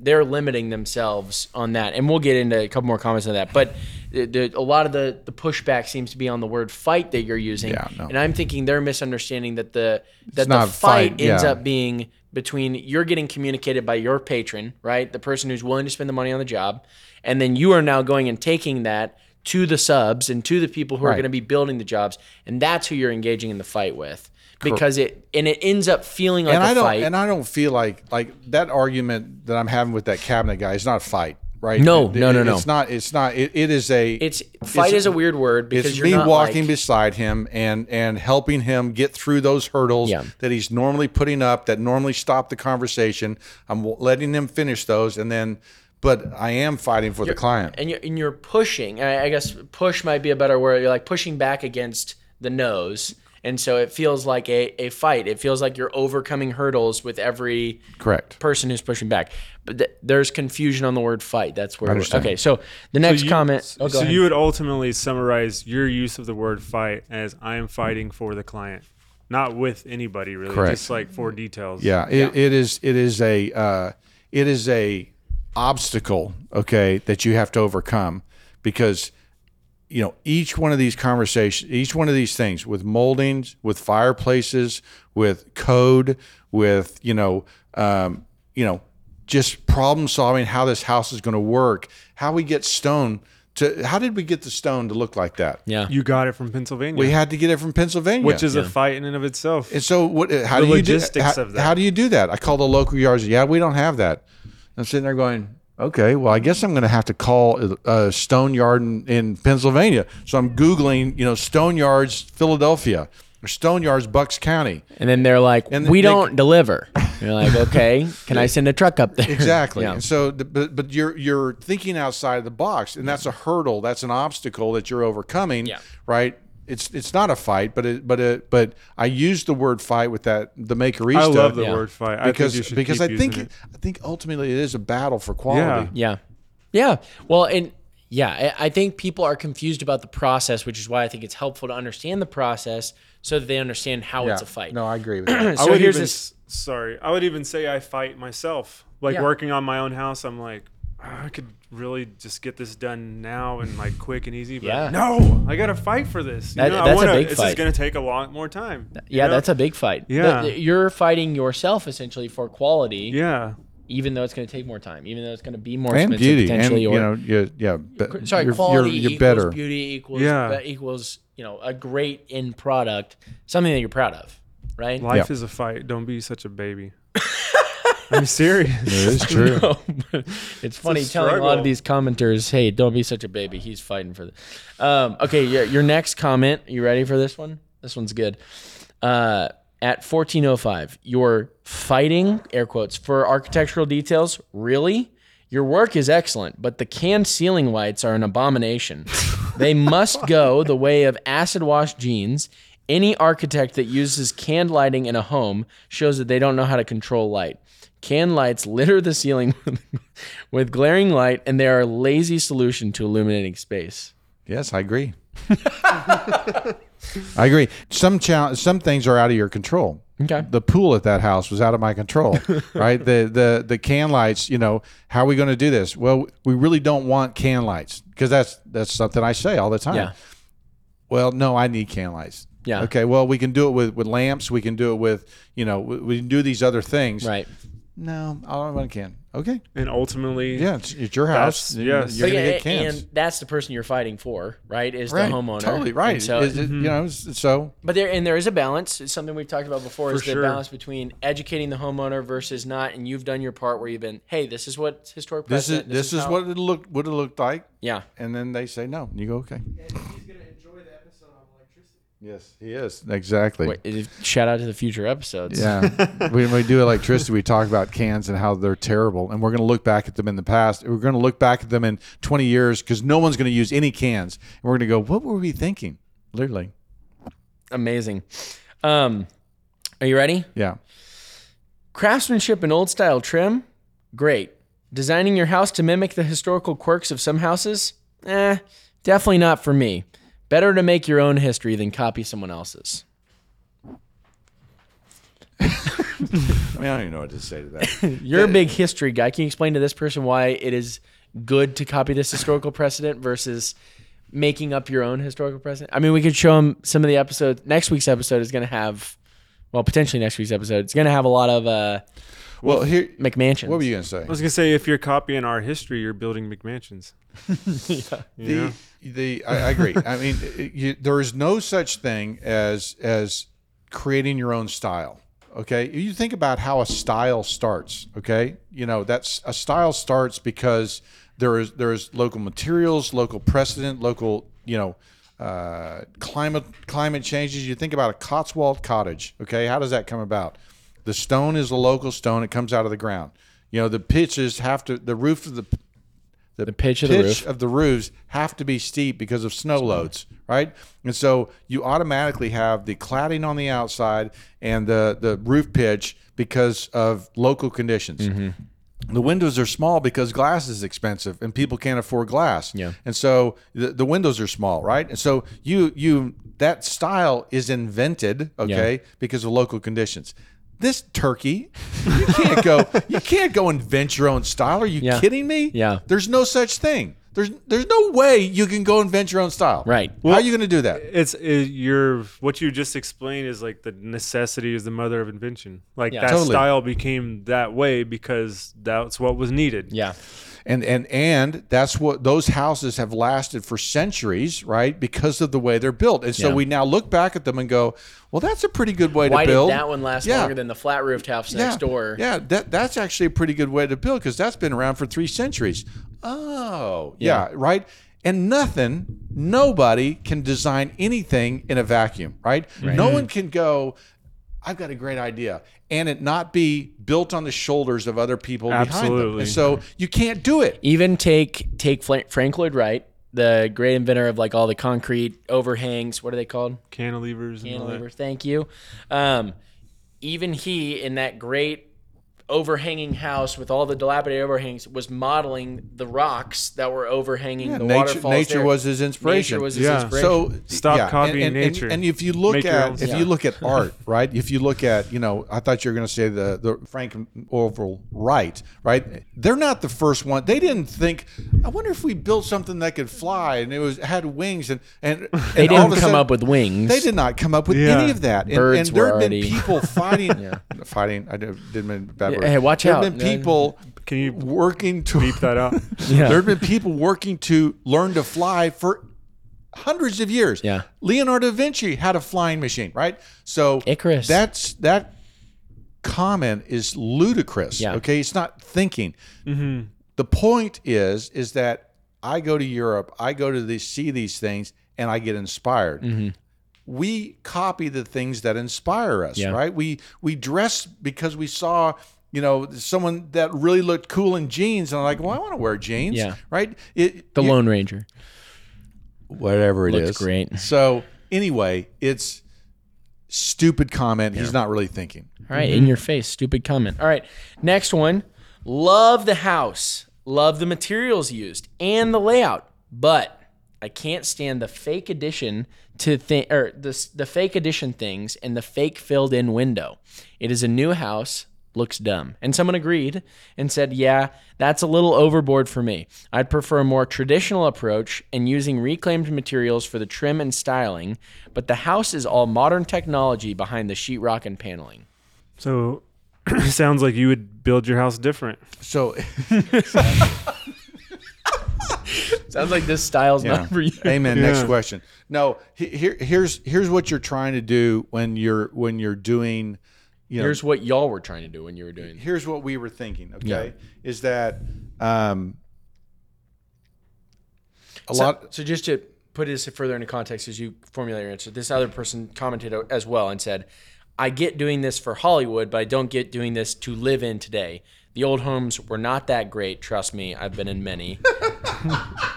S1: they're limiting themselves on that, and we'll get into a couple more comments on that. But the, the, a lot of the the pushback seems to be on the word fight that you're using,
S4: Yeah, no.
S1: and I'm thinking they're misunderstanding that the that the fight,
S4: fight,
S1: ends
S4: yeah.
S1: up being between you're getting communicated by your patron, right? The person who's willing to spend the money on the job. And then you are now going and taking that to the subs and to the people who are going to be building the jobs. And that's who you're engaging in the fight with. Because it and it ends up feeling like
S4: and
S1: a
S4: I don't
S1: fight.
S4: and I don't feel like like that argument that I'm having with that cabinet guy is not a fight, right?
S1: No,
S4: It-
S1: no, no, no.
S4: It's not. It's not. It, it is a.
S1: it's fight is a weird word because
S4: It's
S1: you're
S4: me walking
S1: like,
S4: beside him and and helping him get through those hurdles
S1: Yeah.
S4: that he's normally putting up that normally stop the conversation. I'm letting him finish those, and then, but I am fighting for the client.
S1: and you're, and you're pushing. I I guess push might be a better word. You're like pushing back against the nose, and so it feels like a, a fight. It feels like you're overcoming hurdles with every
S4: Correct.
S1: person who's pushing back. But th- there's confusion on the word fight. That's where. We're,
S4: understand.
S1: okay, so the next
S3: you-
S1: comment. Oh,
S3: so
S1: ahead.
S3: you would ultimately summarize your use of the word fight as I am fighting for the client, not with anybody really,
S4: Correct.
S3: just like for details.
S4: Yeah, it, it is. It is a. Uh, it is a obstacle. Okay, that you have to overcome because you know each one of these conversations, each one of these things with moldings, with fireplaces, with code, with you know, um, you know, just problem solving how this house is going to work, how we get stone to. How did we get the stone to look like that?
S1: yeah.
S3: You got it from Pennsylvania,
S4: We had to get it from Pennsylvania,
S3: which is a fight in and of itself.
S4: and so, what? How
S3: The
S4: do you do? How,
S3: of that.
S4: how do you do that? I call the local yards. Yeah, we don't have that. I'm sitting there going, okay, well, I guess I'm going to have to call a stone yard in, in Pennsylvania. So I'm googling, you know, stone yards Philadelphia or stone yards Bucks County.
S1: and then they're like,
S4: And
S1: "We
S4: they-
S1: don't deliver." You're like, "Okay, can I send a truck up there?"
S4: Exactly.
S1: Yeah.
S4: And so, the, but but you're you're thinking outside the box, and that's a hurdle. That's an obstacle that you're overcoming.
S1: Yeah.
S4: Right. It's it's not a fight, but it but it but I use the word fight with that the makerista.
S3: I love the
S1: Yeah.
S3: word fight I
S4: because
S3: think
S4: because I think
S3: it.
S4: I think ultimately it is a battle for quality.
S1: Yeah. Yeah. yeah. Well, and yeah, I, I think people are confused about the process, which is why I think it's helpful to understand the process so that they understand how it's a fight.
S4: No, I agree with that.
S1: so
S3: I would
S1: here's
S3: even,
S1: this.
S3: Sorry, I would even say I fight myself. Like
S1: Yeah.
S3: working on my own house, I'm like, "Ah, I could really just get this done now and like quick and easy. But
S1: Yeah.
S3: no, I gotta fight for this. You
S1: That-
S3: know,
S1: that's a
S3: wanna,
S1: big
S3: This
S1: fight.
S3: is gonna take a lot more time.
S1: Yeah,
S3: know?
S1: that's a big fight.
S3: Yeah.
S1: The- the- you're fighting yourself essentially for quality.
S3: yeah.
S1: even though it's going to take more time, even though it's going to be more
S4: and
S1: expensive
S4: beauty, and
S1: potentially,
S4: you
S1: or
S4: know, you, yeah, but
S1: sorry,
S4: you're,
S1: quality
S4: you're, you're
S1: equals
S4: better.
S1: beauty equals
S3: Yeah.
S1: be- equals you know a great end product, something that you're proud of, right?
S3: Life
S4: Yeah.
S3: is a fight. Don't be such a baby. I'm serious.
S4: It is true.
S1: No, but it's funny telling a lot of these commenters, "Hey, don't be such a baby." He's fighting for the. Um, okay, your, your next comment. You ready for this one? This one's good. Uh, at 1405, you're fighting air quotes for architectural details. Really? Your work is excellent, but the canned ceiling lights are an abomination. they must go the way of acid wash jeans. Any architect that uses canned lighting in a home shows that they don't know how to control light. Canned lights litter the ceiling with glaring light, and they are a lazy solution to illuminating space.
S4: Yes, I agree. I agree. Some some things are out of your control.
S1: Okay.
S4: The pool at that house was out of my control, right? The the the can lights. You know, how are we going to do this? Well, we really don't want can lights because that's that's something I say all the time.
S1: Yeah.
S4: Well, no, I need can lights.
S1: Yeah.
S4: Okay. Well, we can do it with with lamps. We can do it with you know we, we can do these other things.
S1: Right.
S4: No, I don't want a can. Okay.
S3: And ultimately,
S4: Yeah, it's, it's your house.
S3: Yes.
S4: You're
S1: But
S4: gonna
S1: yeah,
S4: get cans.
S1: and that's the person you're fighting for, right? Is
S4: right.
S1: the homeowner.
S4: Totally right.
S1: And so,
S4: Is it- you know, so
S1: but there and there is a balance. It's something we've talked about before. is the
S3: sure.
S1: balance between educating the homeowner versus not. And you've done your part where you've been, hey, this is what historic
S4: this is
S1: precedent.
S4: this is
S1: how-
S4: what it looked would have looked like,
S1: Yeah.
S4: and then they say no, and you go okay. Yes, he is exactly.
S1: Wait, shout out to the future episodes.
S4: Yeah, when we do electricity, we talk about cans and how they're terrible, and we're going to look back at them in the past. We're going to look back at them in 20 years because no one's going to use any cans, and we're going to go, "What were we thinking?" Literally,
S1: Amazing. Um, are you ready?
S4: yeah.
S1: Craftsmanship and old style trim, great. Designing your house to mimic the historical quirks of some houses, eh, definitely not for me. Better to make your own history than copy someone else's.
S4: I mean, I don't even know what to say to that.
S1: You're a big history guy. Can you explain to this person why it is good to copy this historical precedent versus making up your own historical precedent? I mean, we could show them some of the episodes. Next week's episode is going to have, well, potentially next week's episode. It's going to have a lot of uh,
S4: well, here,
S1: McMansions.
S4: what were you going to say?
S3: I was gonna say if you're copying our history, you're building McMansions. You know?
S4: the the I, I agree. I mean, it- you, there is no such thing as as creating your own style. Okay, you think about how a style starts. Okay, you know that's a style starts because there is there is local materials, local precedent, local you know uh, climate climate changes. You think about a Cotswold cottage. Okay, how does that come about? The stone is a local stone. It comes out of the ground. You know the pitches have to the roof of the the,
S1: pitch of the roof.
S4: of the roofs have to be steep because of snow loads, right? And so you automatically have the cladding on the outside and the the roof pitch because of local conditions.
S1: Mm-hmm.
S4: The windows are small because glass is expensive and people can't afford glass.
S1: Yeah.
S4: And so the, the windows are small, right? And so you you that style is invented, okay, because of local conditions. This turkey, you can't go you can't go invent your own style. Are you
S1: Yeah.
S4: kidding me?
S1: Yeah.
S4: There's no such thing. There's there's no way you can go invent your own style.
S1: Right.
S4: How are you going to do that?
S3: It's it, your what you just explained is like the necessity is the mother of invention. Like
S1: Yeah.
S3: that
S4: Totally.
S3: style became that way because that's what was needed.
S1: Yeah.
S4: And and and that's what those houses have lasted for centuries, right? Because of the way they're built. And so
S1: Yeah.
S4: we now look back at them and go, well, that's a pretty good way
S1: Why
S4: to build.
S1: Why did that one last
S4: Yeah.
S1: longer than the flat roofed house next door?
S4: Yeah, that that's actually a pretty good way to build because that's been around for three centuries. Oh, yeah, right. And nothing, nobody can design anything in a vacuum, right? No mm-hmm. one can go. I've got a great idea, and it not be built on the shoulders of other people behind them.
S3: Absolutely.
S4: And so you can't do it.
S1: Even take take Fla- Frank Lloyd Wright, the great inventor of like all the concrete overhangs. What are they called?
S3: Cantilevers and all that.
S1: Thank you. Um, even he, in that great overhanging house with all the dilapidated overhangs, was modeling the rocks that were overhanging the
S4: nature,
S1: waterfalls.
S4: nature
S1: there.
S4: was his inspiration.
S1: Nature was his
S3: Yeah.
S1: inspiration.
S4: So
S3: Stop
S4: yeah,
S3: copying
S4: and, and,
S3: nature.
S4: And, and if you look
S3: Make
S4: at if
S1: style.
S4: you look at art, right? If you look at you know, I thought you were going to say the the Frank Orville Wright, right? They're not the first one. They didn't think. I wonder if we built something that could fly and it was had wings and and
S1: they
S4: and
S1: didn't
S4: of
S1: come
S4: sudden-
S1: up with wings.
S4: They did not come up with
S3: Yeah.
S4: any of that. And,
S1: Birds
S4: and there
S1: were
S4: have been
S1: already-
S4: people fighting, fighting. I didn't didn't mean bad forever.
S1: Hey, watch
S4: there
S1: out.
S4: have been people
S3: Can you
S4: working to
S3: beep that out?
S1: Yeah.
S4: There have been people working to learn to fly for hundreds of years.
S1: Yeah.
S4: Leonardo da Vinci had a flying machine, right? So
S1: Icarus.
S4: That's that comment is ludicrous.
S1: Yeah.
S4: Okay, it's not thinking. The point is, is that I go to Europe, I go to these, see these things, and I get inspired.
S1: Mm-hmm.
S4: We copy the things that inspire us,
S1: Yeah.
S4: right? We we dress because we saw. You know, someone that really looked cool in jeans, and I'm like, well, I want to wear jeans,
S1: Yeah.
S4: right? It,
S1: The
S4: you-
S1: Lone Ranger.
S4: whatever it is.
S1: Looked great.
S4: So anyway, it's stupid comment. He's not really thinking.
S1: All right, mm-hmm. in your face, stupid comment. All right, next one. Love the house, love the materials used and the layout, but I can't stand the fake addition to thi- or the the fake addition things and the fake filled in window. It is a new house, looks dumb. And someone agreed and said, "Yeah, that's a little overboard for me. I'd prefer a more traditional approach and using reclaimed materials for the trim and styling, but the house is all modern technology behind the sheetrock and paneling."
S3: So sounds like you would build your house different.
S4: So
S1: Sounds like this style's
S4: yeah.
S1: not for you.
S4: Amen. Next question. No, he- here here's here's what you're trying to do when you're when you're doing you know
S1: Here's what y'all were trying to do when you were doing.
S4: here's what we were thinking, okay?
S1: Yeah.
S4: Is that um a
S1: So,
S4: lot
S1: so just to put this further into context as you formulate your answer, this other person commented as well and said, "I get doing this for Hollywood, but I don't get doing this to live in today. The old homes were not that great. Trust me, I've been in many."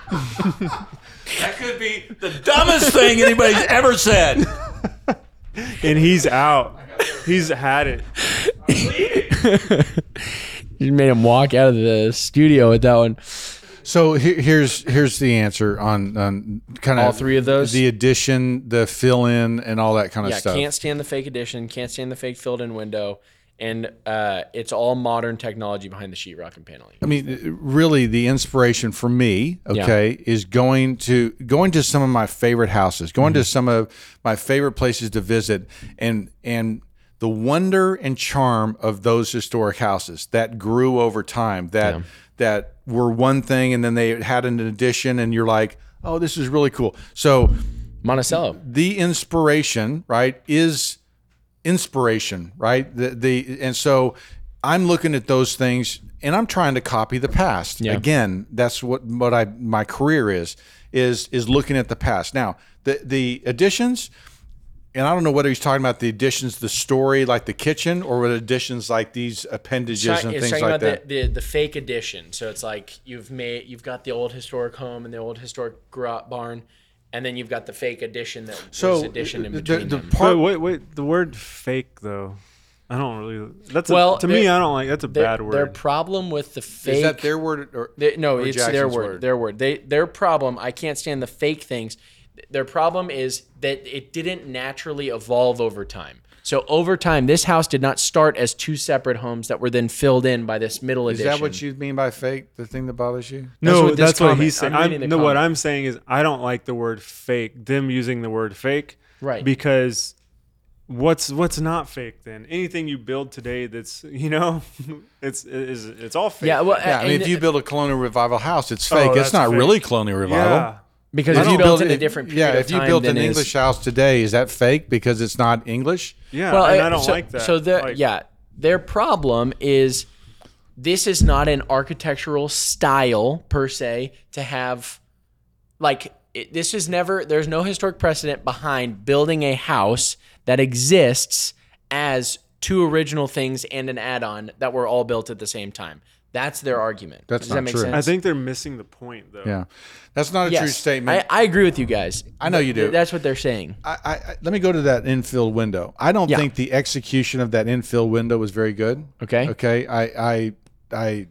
S4: that could be the dumbest thing anybody's ever said.
S3: And he's out. He's had it.
S1: you made him walk out of the studio with that one.
S4: So he- here's here's the answer on on kind of
S1: All three of those?
S4: the addition, the fill in, and all that kind of
S1: Yeah,
S4: stuff.
S1: can't stand the fake addition, can't stand the fake filled-in window, and uh, it's all modern technology behind the sheetrock and paneling.
S4: I mean, really, the inspiration for me, okay, is going to going to some of my favorite houses, going
S1: Mm-hmm.
S4: to some of my favorite places to visit, and and the wonder and charm of those historic houses that grew over time, that that were one thing, and then they had an addition, and you're like, oh, this is really cool. So
S1: Monticello.
S4: the inspiration, right, is inspiration, right? The the and so I'm looking at those things and I'm trying to copy the past.
S1: Yeah.
S4: Again, that's what what I my career is is is looking at the past. Now, the the additions and I don't know whether he's talking about the additions, the story, like the kitchen, or what additions like these appendages
S1: It's
S4: and
S1: talking
S4: things
S1: about
S4: like that.
S1: The, the the fake addition. So it's like you've made you've got the old historic home and the old historic garage barn, and then you've got the fake addition that
S4: so
S1: was addition in
S4: the,
S1: between
S4: the
S1: them.
S4: part
S3: But wait, wait. The word fake though, I don't really. That's
S1: Well,
S3: a, to me. I don't like. That's a
S1: Their,
S3: bad word.
S1: their problem with the fake
S4: is that their word or
S1: They, no,
S4: or
S1: it's their
S4: Jackson's
S1: word, Their word. They their problem. I can't stand the fake things. Their problem is that it didn't naturally evolve over time. So over time, this house did not start as two separate homes that were then filled in by this middle
S4: Is
S1: addition.
S4: Is that what you mean by fake? The thing that bothers you?
S3: no,
S1: what
S3: that's what he's saying.
S1: I'm
S3: I'm
S1: reading the
S3: no, what. I'm saying is I don't like the word fake. Them using the word fake,
S1: Right.
S3: Because what's what's not fake then? Anything you build today that's you know, it's is it's all fake.
S1: Yeah, well,
S4: Yeah, I mean, if you build a colonial revival house, it's oh, fake.
S3: that's
S4: it's not
S3: fake.
S4: really colonial revival.
S3: yeah.
S1: Because
S4: If you
S1: built
S4: build
S1: in a different period
S4: yeah,
S1: of
S4: if you built an English house today, is that fake because it's not English?
S3: Yeah,
S1: Well,
S3: and
S1: I-
S3: I don't
S1: so,
S3: like that.
S1: So the
S3: Like,
S1: yeah, their problem is this is not an architectural style per se to have like it, this is never there's no historic precedent behind building a house that exists as two original things and an add-on that were all built at the same time. That's their argument.
S4: That's
S1: Does
S4: not
S1: that make
S4: true.
S1: sense?
S3: I think they're missing the point though.
S4: Yeah, that's not a true statement.
S1: I, I agree with you guys.
S4: I know you do.
S1: That's what they're saying.
S4: I, I, I- let me go to that infill window. I don't
S1: Yeah.
S4: think the execution of that infill window was very good.
S1: Okay.
S4: Okay. I, I, I,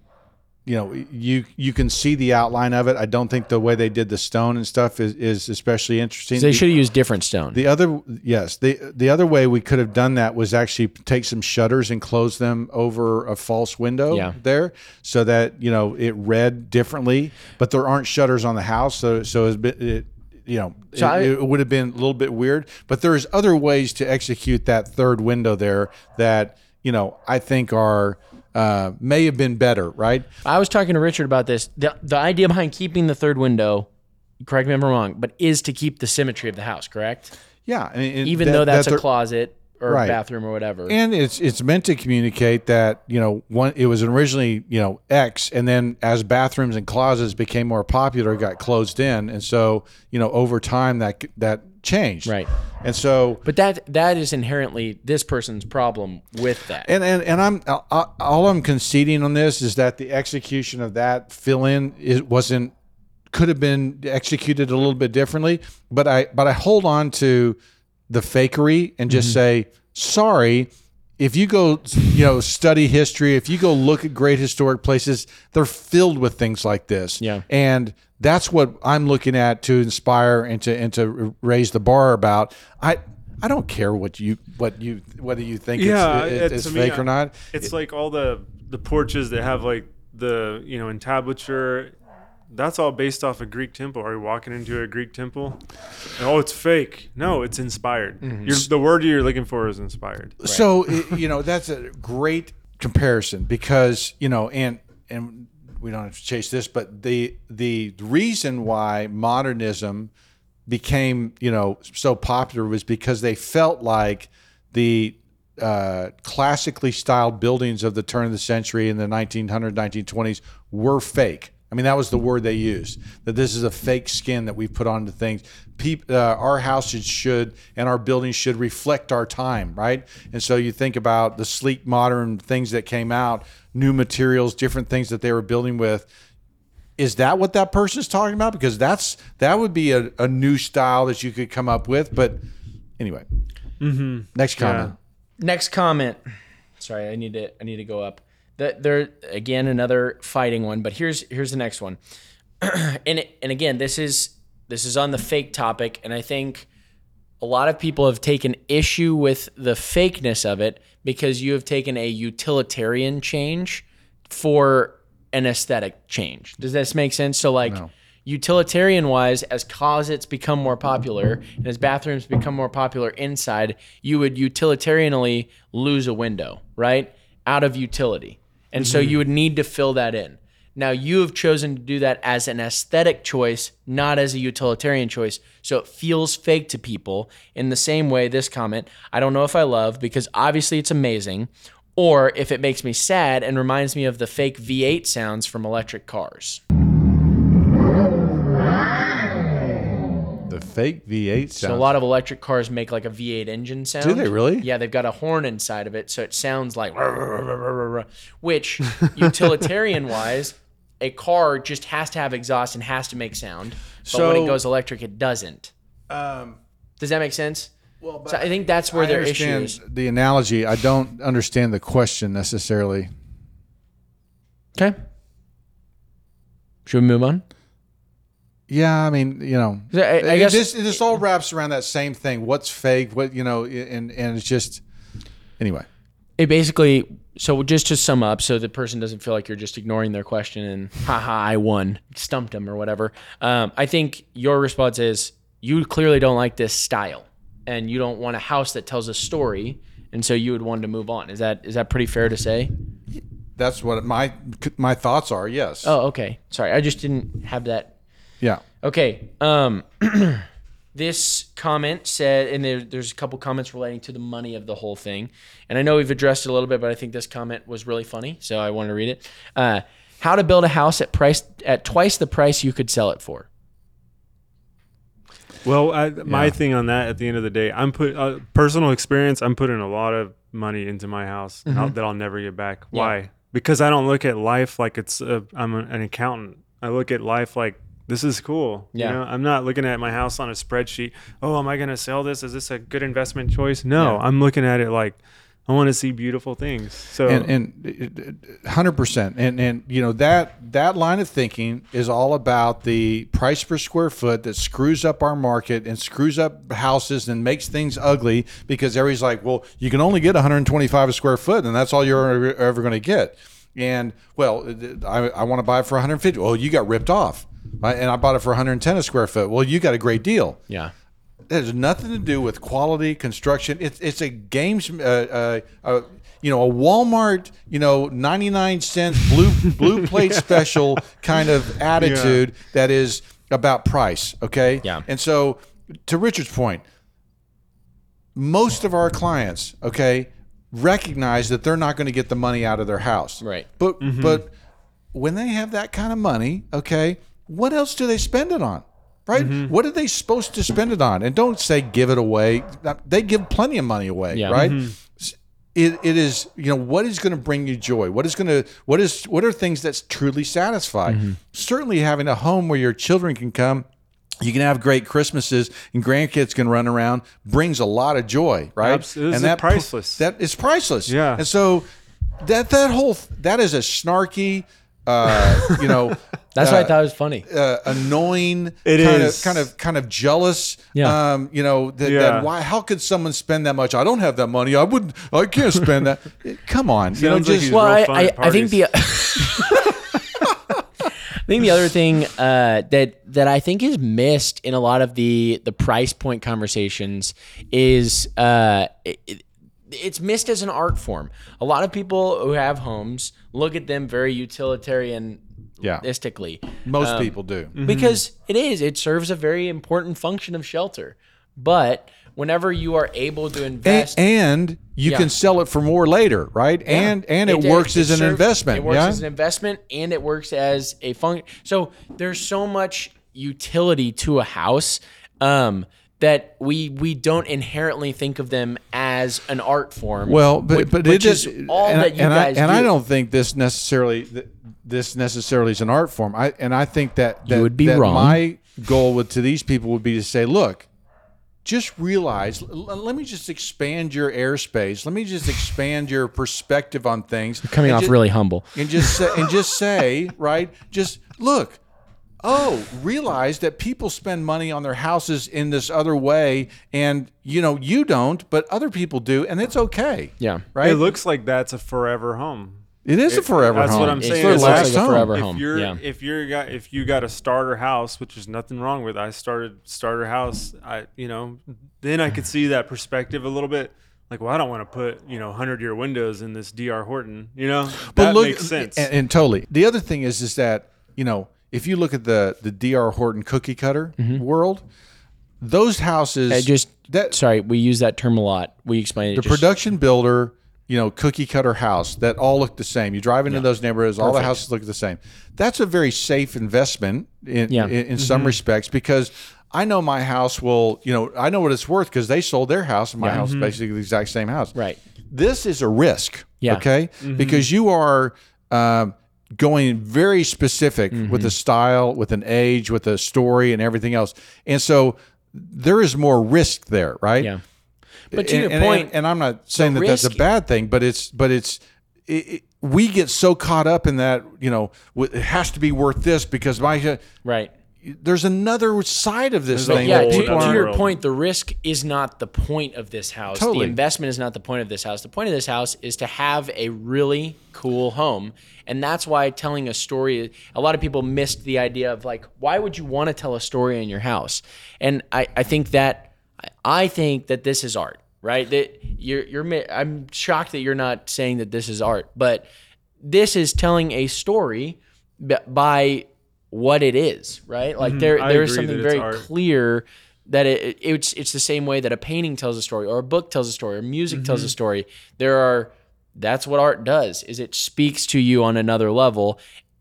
S4: you know, you you can see the outline of it. I don't think the way they did the stone and stuff is, is especially interesting.
S1: They should have used different stone.
S4: The other, yes, the the other way we could have done that was actually take some shutters and close them over a false window
S1: Yeah.
S4: there, so that you know it read differently. But there aren't shutters on the house, so so it, you know,
S1: So
S4: it,
S1: I-
S4: it would have been a little bit weird. But there's other ways to execute that third window there that you know I think are uh, may have been better, right?
S1: I was talking to Richard about this. The, the idea behind keeping the third window, correct me if I'm wrong, but is to keep the symmetry of the house, correct?
S4: Yeah,
S1: Even
S4: that-
S1: though that's
S4: that
S1: a closet or
S4: Right.
S1: bathroom or whatever.
S4: and it's it's meant to communicate that you know one it was originally you know X, and then as bathrooms and closets became more popular, it got closed in, and so you know over time that that changed,
S1: Right.
S4: And so
S1: but that that is inherently this person's problem with that.
S4: And and and I'm I- all I'm conceding on this is that the execution of that fill in it wasn't could have been executed a little bit differently. But I but I hold on to the fakery and just mm-hmm. say sorry. If you go, you know, study history, if you go look at great historic places, they're filled with things like this.
S1: Yeah.
S4: And that's what I'm looking at to inspire and to and to raise the bar about. I I don't care what you what you whether you think
S3: yeah,
S4: it's,
S3: it-
S4: it's, it's
S3: to me,
S4: fake or not.
S3: It's like all the the porches that have like the you know entablature. That's all based off a Greek temple. Are you walking into a Greek temple? And, oh, it's fake. No, it's inspired.
S4: Mm-hmm.
S3: You're, the word you're looking for is inspired.
S4: So it- you know that's a great comparison because you know and and we don't have to chase this, but the the reason why modernism became you know so popular was because they felt like the uh, classically styled buildings of the turn of the century in the 1900s 1920s were fake i mean that was the word they used that this is a fake skin that we've put onto things Peop, uh, our houses should and our buildings should reflect our time right and so you think about the sleek modern things that came out new materials different things that they were building with is that what that person is talking about? Because that's that would be a, a new style that you could come up with. But anyway,
S3: Mm-hmm.
S4: next comment.
S1: Next comment. Sorry, I need to I need to go up. The, there again another fighting one, but here's here's the next one. and it, and again, this is this is on the fake topic, and I think a lot of people have taken issue with the fakeness of it because you have taken a utilitarian change for an aesthetic change. Does this make sense? So like utilitarian wise as closets become more popular and as bathrooms become more popular inside, you would utilitarianly lose a window, right? Out of utility. And so mm-hmm. you would need to fill that in. Now you have chosen to do that as an aesthetic choice, not as a utilitarian choice. So it feels fake to people in the same way this comment, I don't know if I love because obviously it's amazing, or if it makes me sad and reminds me of the fake V8 sounds from electric cars.
S4: The fake V8 sounds.
S1: So a lot of electric cars make like a V8 engine sound.
S4: Do they really?
S1: Yeah, they've got a horn inside of it, so it sounds like which utilitarian wise, a car just has to have exhaust and has to make sound. But when it goes electric, it doesn't.
S4: um,
S1: Does that make sense?
S4: well,
S1: So I think that's where
S4: I
S1: their issue is.
S4: the analogy. I don't understand the question necessarily.
S1: Okay. Should we move on?
S4: Yeah, I mean, you know,
S1: I- I guess-
S4: this this all wraps around that same thing. What's fake? What you know, and and it's just anyway.
S1: It basically so just to sum up, so the person doesn't feel like you're just ignoring their question and haha, I won, stumped them or whatever. Um, I think your response is you clearly don't like this style, and you don't want a house that tells a story, and so you would want to move on. Is that is that pretty fair to say?
S4: That's what my my thoughts are. Yes.
S1: Oh, okay. Sorry, I just didn't have that
S4: Yeah.
S1: Okay. Um, this comment said, and there, there's a couple comments relating to the money of the whole thing. And I know we've addressed it a little bit, but I think this comment was really funny, so I wanted to read it. Uh, how to build a house at price at twice the price you could sell it for.
S3: Well, I, my
S4: Yeah.
S3: thing on that at the end of the day, I'm put uh, personal experience. I'm putting a lot of money into my house I'll- that I'll never get back.
S1: Mm-hmm. Yeah.
S3: Why? Because I don't look at life like it's a, I'm an accountant. I look at life like this is cool.
S1: Yeah.
S3: You know, I'm not looking at my house on a spreadsheet. Oh, am I going to sell this? Is this a good investment choice? No,
S1: Yeah.
S3: I'm looking at it like I want to see beautiful things. So
S4: and and uh, hundred percent, and and you know that that line of thinking is all about the price per square foot that screws up our market and screws up houses and makes things ugly because everybody's like, well, you can only get 125 a square foot, and that's all you're ever, ever going to get. And well, uh, I, I want to buy it for 150. Well, you got ripped off, right? and I bought it for 110 a square foot. Well, you got a great deal
S1: Yeah.
S4: it has nothing to do with quality construction. It's it's a games. Uh, uh, uh, you know a Walmart you know ninety nine cents blue blue plate special kind of attitude that is about price. Okay.
S1: Yeah.
S4: And so to Richard's point, most of our clients, okay, recognize that they're not going to get the money out of their house.
S1: Right.
S4: But but when they have that kind of money, okay, what else do they spend it on? Right? Mm-hmm. What are they supposed to spend it on? And don't say give it away. They give plenty of money away,
S1: Yeah.
S4: right? Mm-hmm. It, it is you know what is going to bring you joy what is going to what is what are things that's truly satisfy mm-hmm. certainly having a home where your children can come you can have great Christmases and grandkids can run around brings a lot of joy, right?
S3: And it is priceless.
S4: That is priceless.
S3: Yeah.
S4: And so that that whole that is a snarky, uh, you know,
S1: That's
S4: uh,
S1: why I thought it was funny.
S4: uh, annoying,
S3: It
S4: kind
S3: is.
S4: of kind of kind of jealous.
S1: Yeah.
S4: Um, you know that,
S3: Yeah.
S4: that why how could someone spend that much? I don't have that money. I wouldn't. I can't spend that. Come on, you know,
S3: Sounds like
S4: just
S3: he's
S1: well,
S3: real
S1: I,
S3: fun
S1: I,
S3: at
S1: I think the I think the other thing uh, that that I think is missed in a lot of the the price point conversations is uh, it, it- it's missed as an art form. A lot of people who have homes look at them very utilitarian.
S4: Yeah. most
S1: Um,
S4: people do.
S1: because it is it serves a very important function of shelter but whenever you are able to invest
S4: and you
S1: Yeah.
S4: can sell it for more later, right? And and it, works as an investment.
S1: It works
S4: yeah.
S1: as an investment, and it works as a function. So there's so much utility to a house um, that we we don't inherently think of them as an art form.
S4: Well, but
S1: which,
S4: but
S1: which
S4: it
S1: is
S4: is
S1: all
S4: and,
S1: that you
S4: and
S1: guys
S4: I, and
S1: do.
S4: I don't think this necessarily th- this necessarily is an art form. I and I think that, that
S1: would be
S4: that
S1: wrong.
S4: My goal with to these people would be to say, look, just realize. l- let me just expand your airspace. Let me just expand your perspective on things.
S1: coming off
S4: ju-
S1: really humble.
S4: and just say, and just say right. Just look. Oh, realize that people spend money on their houses in this other way, and you know you don't, but other people do, and it's okay.
S1: Yeah.
S4: right.
S3: It looks like that's a forever home.
S4: It is a forever home.
S3: that's
S4: home.
S3: what I'm
S1: It's
S3: saying.
S4: their
S1: it
S3: It's
S1: looks
S4: last
S1: like a
S4: home.
S1: forever
S3: if
S1: home.
S3: you're
S1: yeah.
S3: if you're got if you got a starter house, which is nothing wrong with, I started starter house. I you know then I could see that perspective a little bit. Like, well, I don't want to put you know hundred year windows in this DR Horton. You know, that makes sense.
S4: And, and totally. The other thing is, is that you know, if you look at the the DR Horton cookie cutter mm-hmm. world, those houses
S1: I just
S4: that
S1: sorry, we use that term a lot. We explain it.
S4: the
S1: just-
S4: production builder, you know, cookie cutter house that all look the same. You drive into those neighborhoods, all the houses look the same. That's a very safe investment in
S1: Yeah.
S4: in, in some mm-hmm. respects because I know my house will, you know, I know what it's worth because they sold their house and my house is mm-hmm. basically the exact same house.
S1: Right.
S4: This is a risk.
S1: Yeah.
S4: Okay. Mm-hmm. Because you are um, going very specific with a style, with an age, with a story, and everything else. And so there is more risk there, right?
S1: Yeah. But to
S4: and,
S1: your
S4: and-
S1: point,
S4: and, and I'm not saying that that's a bad thing, but it's but it's it, it- we get so caught up in that you know it has to be worth this because my
S1: right.
S4: there's another side of this
S3: There's
S4: thing.
S1: Yeah, to, to your point, the risk is not the point of this house.
S4: Totally.
S1: The investment is not the point of this house. The point of this house is to have a really cool home. And that's why telling a story, a lot of people missed the idea of like, why would you want to tell a story in your house? And I, I think that, I think that this is art, right? That you're, you're, I'm shocked that you're not saying that this is art, but this is telling a story by what it is, right? Like there,
S3: I
S1: there is something very
S3: art.
S1: clear that it, it's it's the same way that a painting tells a story or a book tells a story or music tells
S3: Mm-hmm.
S1: a story. There are that's what art does is it speaks to you on another level.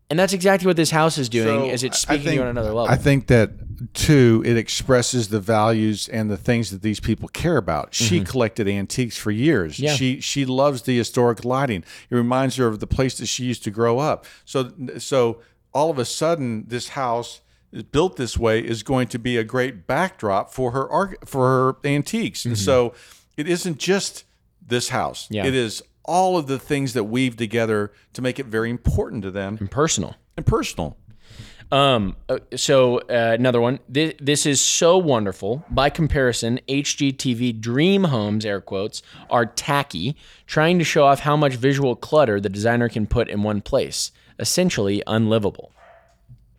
S1: And that's exactly what this house is doing
S4: So,
S1: is it's
S4: I
S1: speaking to you on another level.
S4: I think that too, it expresses the values and the things that these people care about. She collected antiques for years.
S1: Mm-hmm. Yeah.
S4: She she loves the historic lighting. It reminds her of the place that she used to grow up. So so all of a sudden, this house built this way is going to be a great backdrop for her art for her antiques. And so it isn't just this house.
S1: Mm-hmm. Yeah.
S4: It is all of the things that weave together to make it very important to them
S1: and personal.
S4: and personal.
S1: Um. uh, So uh, another one. This, this is so wonderful. By comparison, HGTV dream homes (air quotes) are tacky, trying to show off how much visual clutter the designer can put in one place. Essentially unlivable.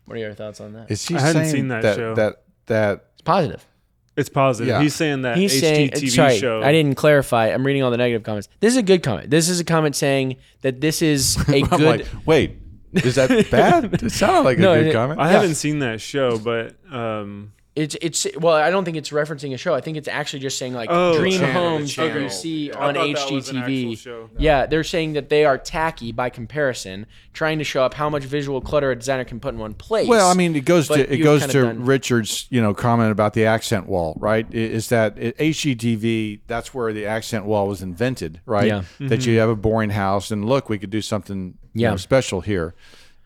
S1: What are your thoughts on that?
S4: Is she
S3: I hadn't
S4: saying
S3: seen that
S4: that,
S3: show.
S4: that that
S1: It's positive.
S3: It's positive.
S4: Yeah.
S3: He's saying that
S1: He's saying,
S3: HGTV
S1: sorry,
S3: show.
S1: I didn't clarify. I'm reading all the negative comments. This is a good comment. This is a comment saying that this is a
S4: I'm
S1: good.
S4: like, wait, is that bad? It sounded like
S1: No,
S4: a good
S1: it-
S4: comment.
S3: I haven't seen that show, but um,
S1: It's it's well, I don't think it's referencing a show. I think it's actually just saying like
S3: Oh,
S1: dream
S4: channel, the
S1: homes that you
S4: channel.
S1: see
S3: I
S1: on
S3: thought that was an actual
S1: HGTV.
S3: show.
S1: Yeah, they're saying that they are tacky by comparison, trying to show up how much visual clutter a designer can put in one place.
S4: Well, I mean, it goes
S1: But
S4: to it
S1: you've
S4: goes
S1: kinda
S4: to
S1: done-
S4: Richard's you know comment about the accent wall, right? I- Is that it, HGTV? That's where the accent wall was invented, right?
S1: Yeah.
S4: That you mm-hmm. have a boring house, and look, we could do something you
S1: Yeah.
S4: know, special here,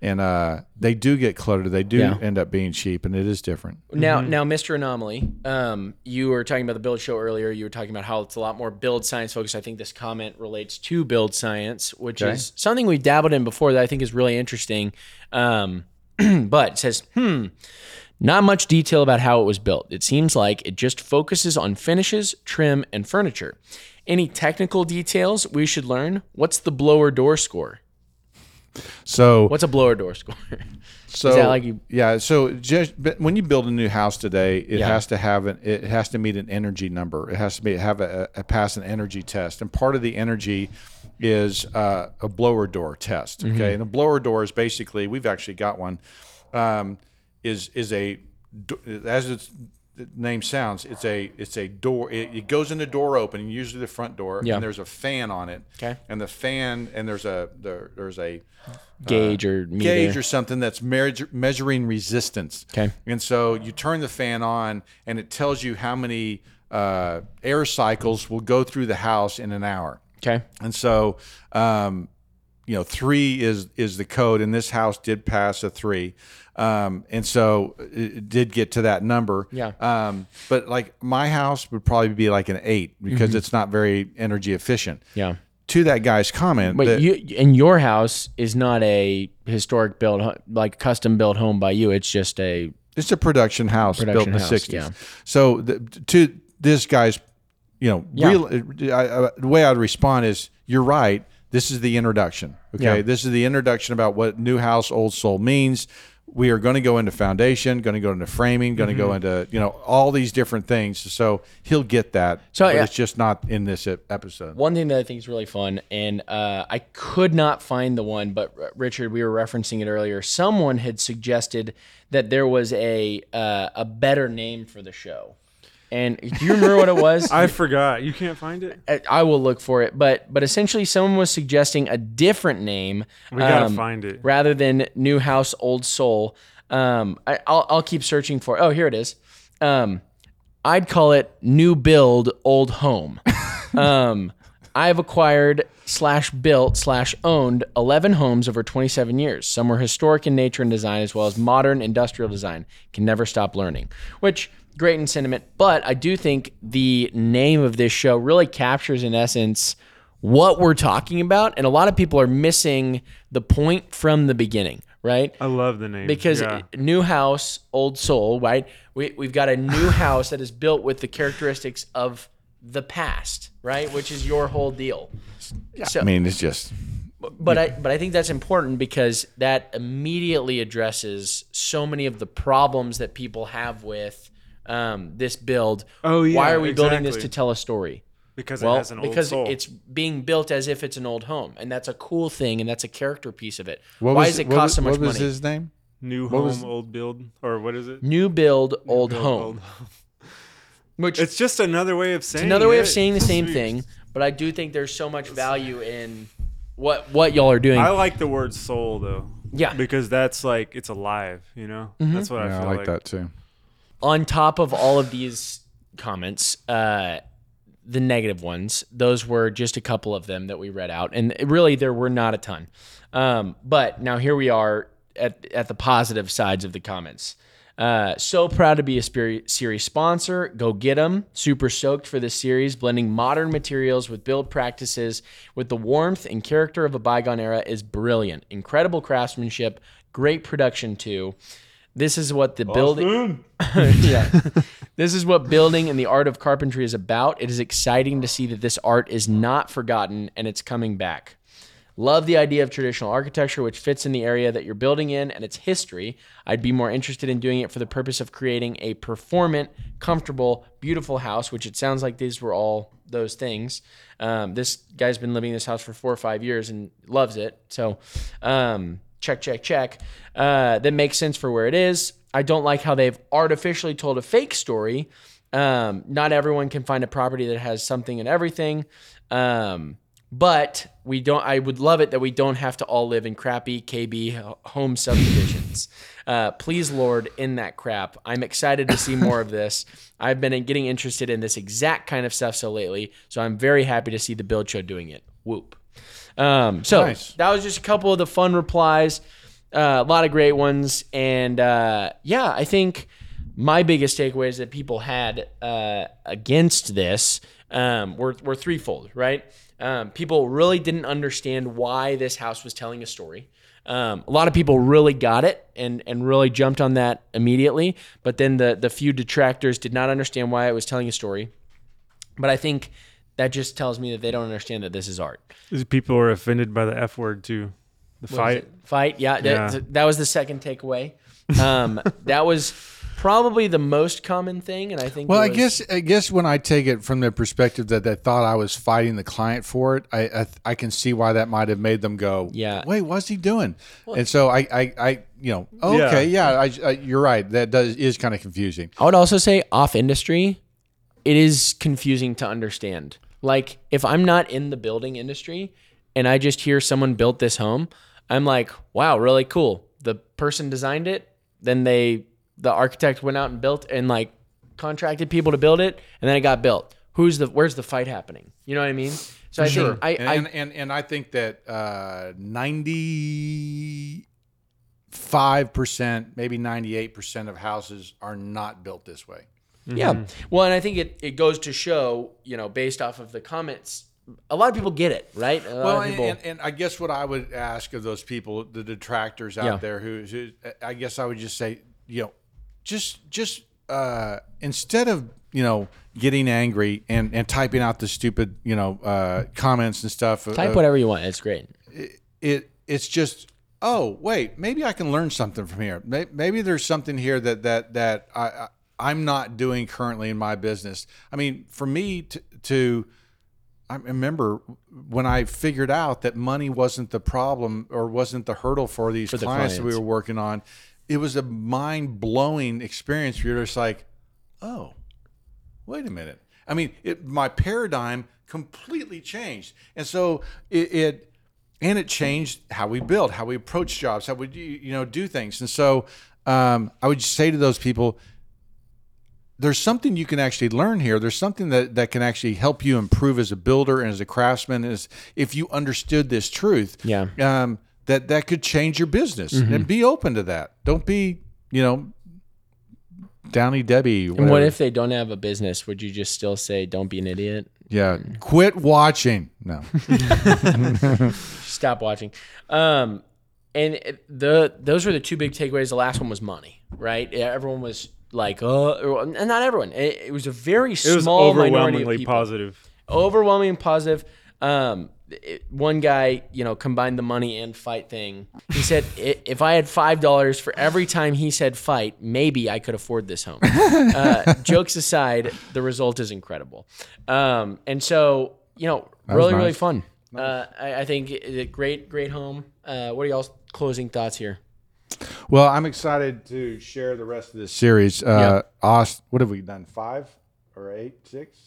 S4: and uh, they do get cluttered. They do
S1: Yeah.
S4: end up being cheap, and it is different.
S1: Now, now, Mr. Anomaly, um, you were talking about the build show earlier. You were talking about how it's a lot more build science focused. I think this comment relates to build science, which
S4: Okay.
S1: is something we've dabbled in before that I think is really interesting. Um, but it says, hmm, not much detail about how it was built. It seems like it just focuses on finishes, trim, and furniture. Any technical details we should learn? What's the blower door score?
S4: So
S1: What's a blower door score?
S4: So
S1: like you-
S4: yeah, so just but when you build a new house today, it
S1: Yeah.
S4: has to have an it has to meet an energy number. It has to be have a, a pass an energy test, and part of the energy is uh, a blower door test. Okay,
S1: Mm-hmm.
S4: and a blower door is basically we've actually got one. Um, is is a do- as its name sounds, it's a it's a door. It, it goes in the door open, usually the front door,
S1: Yeah.
S4: and there's a fan on it.
S1: Okay.
S4: and the fan and there's a there, there's a
S1: Gauge or meter?
S4: gauge or something that's measure, measuring resistance.
S1: Okay.
S4: And so you turn the fan on, and it tells you how many uh, air cycles will go through the house in an hour.
S1: okay.
S4: And so, um, you know, three is is the code, and this house did pass a three, um, and so it, did get to that number.
S1: Yeah.
S4: Um, but like my house would probably be like an eight because
S1: Mm-hmm.
S4: it's not very energy efficient.
S1: Yeah.
S4: To that guy's comment,
S1: But you and your house is not a historic built like custom built home by you. It's just a
S4: It's a production house built
S1: Production
S4: in the
S1: house,
S4: '60s.
S1: yeah.
S4: So the, to this guy's, you know,
S1: Yeah.
S4: real. I, I, the way I'd respond is, you're right. This is the introduction. Okay,
S1: Yeah.
S4: this is the introduction about what new house, old soul means. We are going to go into foundation, going to go into framing, going to
S1: Mm-hmm.
S4: go into you know all these different things. So he'll get that.
S1: So,
S4: but
S1: yeah.
S4: it's just not in this episode.
S1: one thing that I think is really fun, and uh, I could not find the one, but Richard, we were referencing it earlier. Someone had suggested that there was a uh, a better name for the show, and do you remember what it was?
S3: I forgot. You can't find it.
S1: I, I will look for it, but but essentially, someone was suggesting a different name.
S3: We gotta
S1: um,
S3: find it.
S1: rather than New House Old Soul. Um, I, I'll I'll keep searching for. Oh, here it is. Um, I'd call it New Build Old Home. um, I've acquired slash built slash owned 11 homes over 27 years. Some were historic in nature and design, as well as modern industrial design. Can never stop learning. Which great in sentiment, but I do think the name of this show really captures, in essence, what we're talking about, and a lot of people are missing the point from the beginning, right?
S3: I love the name
S1: Because
S3: Yeah.
S1: new house, old soul, right? We, we've got a new house that is built with the characteristics of the past, right? Which is your whole deal. So,
S4: I mean, it's just
S1: but I but I think that's important because that immediately addresses so many of the problems that people have with um, this build.
S3: Oh, yeah,
S1: why are we building this to tell a story?
S3: because
S1: Well,
S3: it has an old
S1: because
S3: soul.
S1: it's being built as if it's an old home, and that's a cool thing, and that's a character piece of it.
S4: what
S1: Why
S4: was,
S1: does it
S4: what
S1: cost
S4: was-
S1: so much
S4: What was
S1: money?
S4: his name?
S3: new
S4: what
S3: home,
S4: was-
S3: old build, or what is it?
S1: New build, old
S3: Build,
S1: home,
S3: old-
S1: which
S3: It's just another way of saying.
S1: it's another way of
S3: it.
S1: saying the same
S3: Sweet.
S1: thing. But I do think there's so much value in what what y'all are doing.
S3: I like the word soul though.
S1: Yeah.
S3: Because that's like it's alive. You know. That's what I
S4: Yeah,
S3: feel
S4: I like that too.
S1: on top of all of these comments, uh, the negative ones, those were just a couple of them that we read out, and really there were not a ton. Um, but now here we are at at the positive sides of the comments. Uh, so proud to be a series sponsor. Go get them. Super stoked for this series. Blending modern materials with build practices with the warmth and character of a bygone era is brilliant. Incredible craftsmanship, great production too. This is what the building. yeah. This is what building and the art of carpentry is about. It is exciting to see that this art is not forgotten and it's coming back. Love the idea of traditional architecture, which fits in the area that you're building in and its history. I'd be more interested in doing it for the purpose of creating a performant, comfortable, beautiful house, which it sounds like these were all those things. Um, this guy's been living in this house for four or five years and loves it. So, um, check, check, check. Uh, that makes sense for where it is. I don't like how they've artificially told a fake story. Um, not everyone can find a property that has something and everything. Um, but we don't. I would love it that we don't have to all live in crappy KB home subdivisions. Uh, please, Lord, in that crap. I'm excited to see more of this. I've been getting interested in this exact kind of stuff so lately, so I'm very happy to see the build show doing it. Whoop. Um, so
S4: Nice.
S1: that was just a couple of the fun replies. Uh, a lot of great ones, and uh, yeah, I think my biggest takeaways that people had uh, against this um, were were threefold. Right, um, people really didn't understand why this house was telling a story. Um, a lot of people really got it and and really jumped on that immediately, but then the the few detractors did not understand why it was telling a story. But I think that just tells me that they don't understand that this is art.
S3: These people are offended by the F word too. The
S1: What
S3: fight.
S1: Fight. Yeah, that,
S3: Yeah.
S1: that was the second takeaway. Um, that was probably the most common thing, and I think.
S4: Well,
S1: it
S4: I guess I guess when I take it from the perspective that they thought I was fighting the client for it, I I, I can see why that might have made them go,
S1: Yeah.
S4: wait, what's he doing? and so I I, I you know, oh,
S3: Yeah.
S4: okay, yeah, I, I, you're right. That does is kind of confusing.
S1: I would also say off industry, it is confusing to understand. Like if I'm not in the building industry and I just hear someone built this home, I'm like, wow, really cool. The person designed it, then they the architect went out and built and like contracted people to build it, and then it got built. Who's the where's the fight happening? You know what I mean? So I think I,
S4: and,
S1: I
S4: and, and and I think that uh, ninety five percent, maybe ninety eight percent of houses are not built this way.
S1: Yeah. Well, and I think it, it goes to show, you know, based off of the comments, a lot of people get it, right? A lot
S4: Well,
S1: of
S4: and,
S1: people.
S4: and, and I guess what I would ask of those people, the detractors out
S1: Yeah.
S4: there, who, who I guess I would just say, you know, just just uh, instead of you know getting angry and, and typing out the stupid you know uh, comments and stuff,
S1: Type
S4: uh,
S1: whatever you want. It's great.
S4: it it's just oh wait maybe I can learn something from here. May- Maybe there's something here that that that I, I I'm not doing currently in my business. I mean, for me to, to I remember when I figured out that money wasn't the problem or wasn't the hurdle for these
S1: the
S4: clients, that we were working on. It was a mind blowing experience. You're just like, oh, wait a minute. I mean, it, my paradigm completely changed, and so it, it and it changed how we build, how we approach jobs, how we do, you know do things. And so um, I would say to those people, there's something you can actually learn here. There's something that, that can actually help you improve as a builder and as a craftsman. Is if you understood this truth,
S1: Yeah.
S4: um, that that could change your business, and be open to that. Don't be, you know, Downy Debbie.
S1: And what if they don't have a business? Would you just still say, don't be an idiot?
S4: Yeah, quit watching. No,
S1: Stop watching. Um, and the those were the two big takeaways. The last one was money, right? Yeah, Everyone was like, oh, and not everyone. It, it was a very
S3: It was
S1: small minority of
S3: overwhelmingly
S1: people.
S3: positive.
S1: overwhelming positive. Um, it- one guy, you know, combined the money and fight thing. He said, if I had five dollars for every time he said fight, maybe I could afford this home. uh, jokes aside, the result is incredible. Um, and so, you know, really, really
S4: nice.
S1: fun. Uh, I, I think it's a great, great home. Uh, what are y'all's closing thoughts here?
S4: well, I'm excited to share the rest of this series. Uh, Aust, what have we done? Five or eight, six?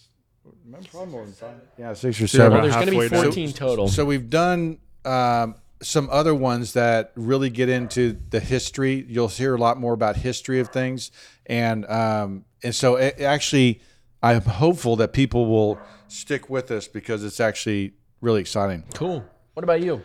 S4: Remember, probably more than five. Yeah, six or seven.
S1: Well, there's going to be
S3: halfway down.
S1: 14 total.
S4: So we've done um, some other ones that really get into the history. You'll hear a lot more about history of things, and um, and so it, actually, I'm hopeful that people will stick with us because it's actually really exciting.
S1: cool. What about you?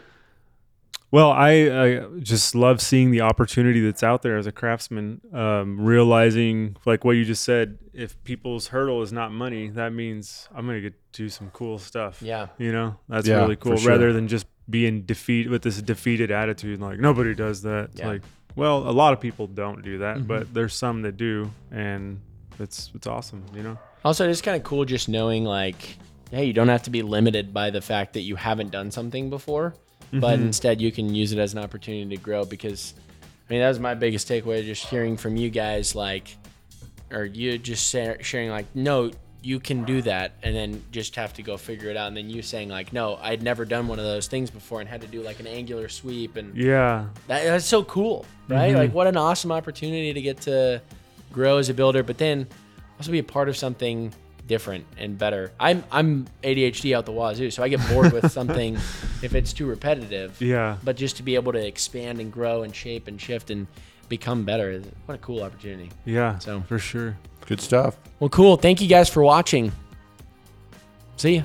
S3: Well, I, I just love seeing the opportunity that's out there as a craftsman. Um, realizing, like what you just said, if people's hurdle is not money, that means I'm gonna get to do some cool stuff.
S1: Yeah.
S3: you know, that's
S4: Yeah,
S3: really cool.
S4: sure.
S3: Rather than just being defeat with this defeated attitude, like nobody does that.
S1: Yeah.
S3: Like, well, a lot of people don't do that,
S1: Mm-hmm.
S3: but there's some that do, and it's it's awesome. You know.
S1: Also, it's kind of cool just knowing like, hey, you don't have to be limited by the fact that you haven't done something before. But mm-hmm. instead you can use it as an opportunity to grow because I mean that was my biggest takeaway just hearing from you guys like or you just sharing like no you can do that and then just have to go figure it out and then you saying like no I'd never done one of those things before and had to do like an angular sweep and
S3: Yeah.
S1: that, that's so cool, right? Mm-hmm. Like, what an awesome opportunity to get to grow as a builder, but then also be a part of something different and better. I'm I'm ADHD out the wazoo, so I get bored with something if it's too repetitive.
S3: Yeah.
S1: But just to be able to expand and grow and shape and shift and become better, what a cool opportunity.
S3: Yeah.
S1: So-
S3: for sure.
S2: Good stuff.
S1: Well, cool. Thank you guys for watching. See ya.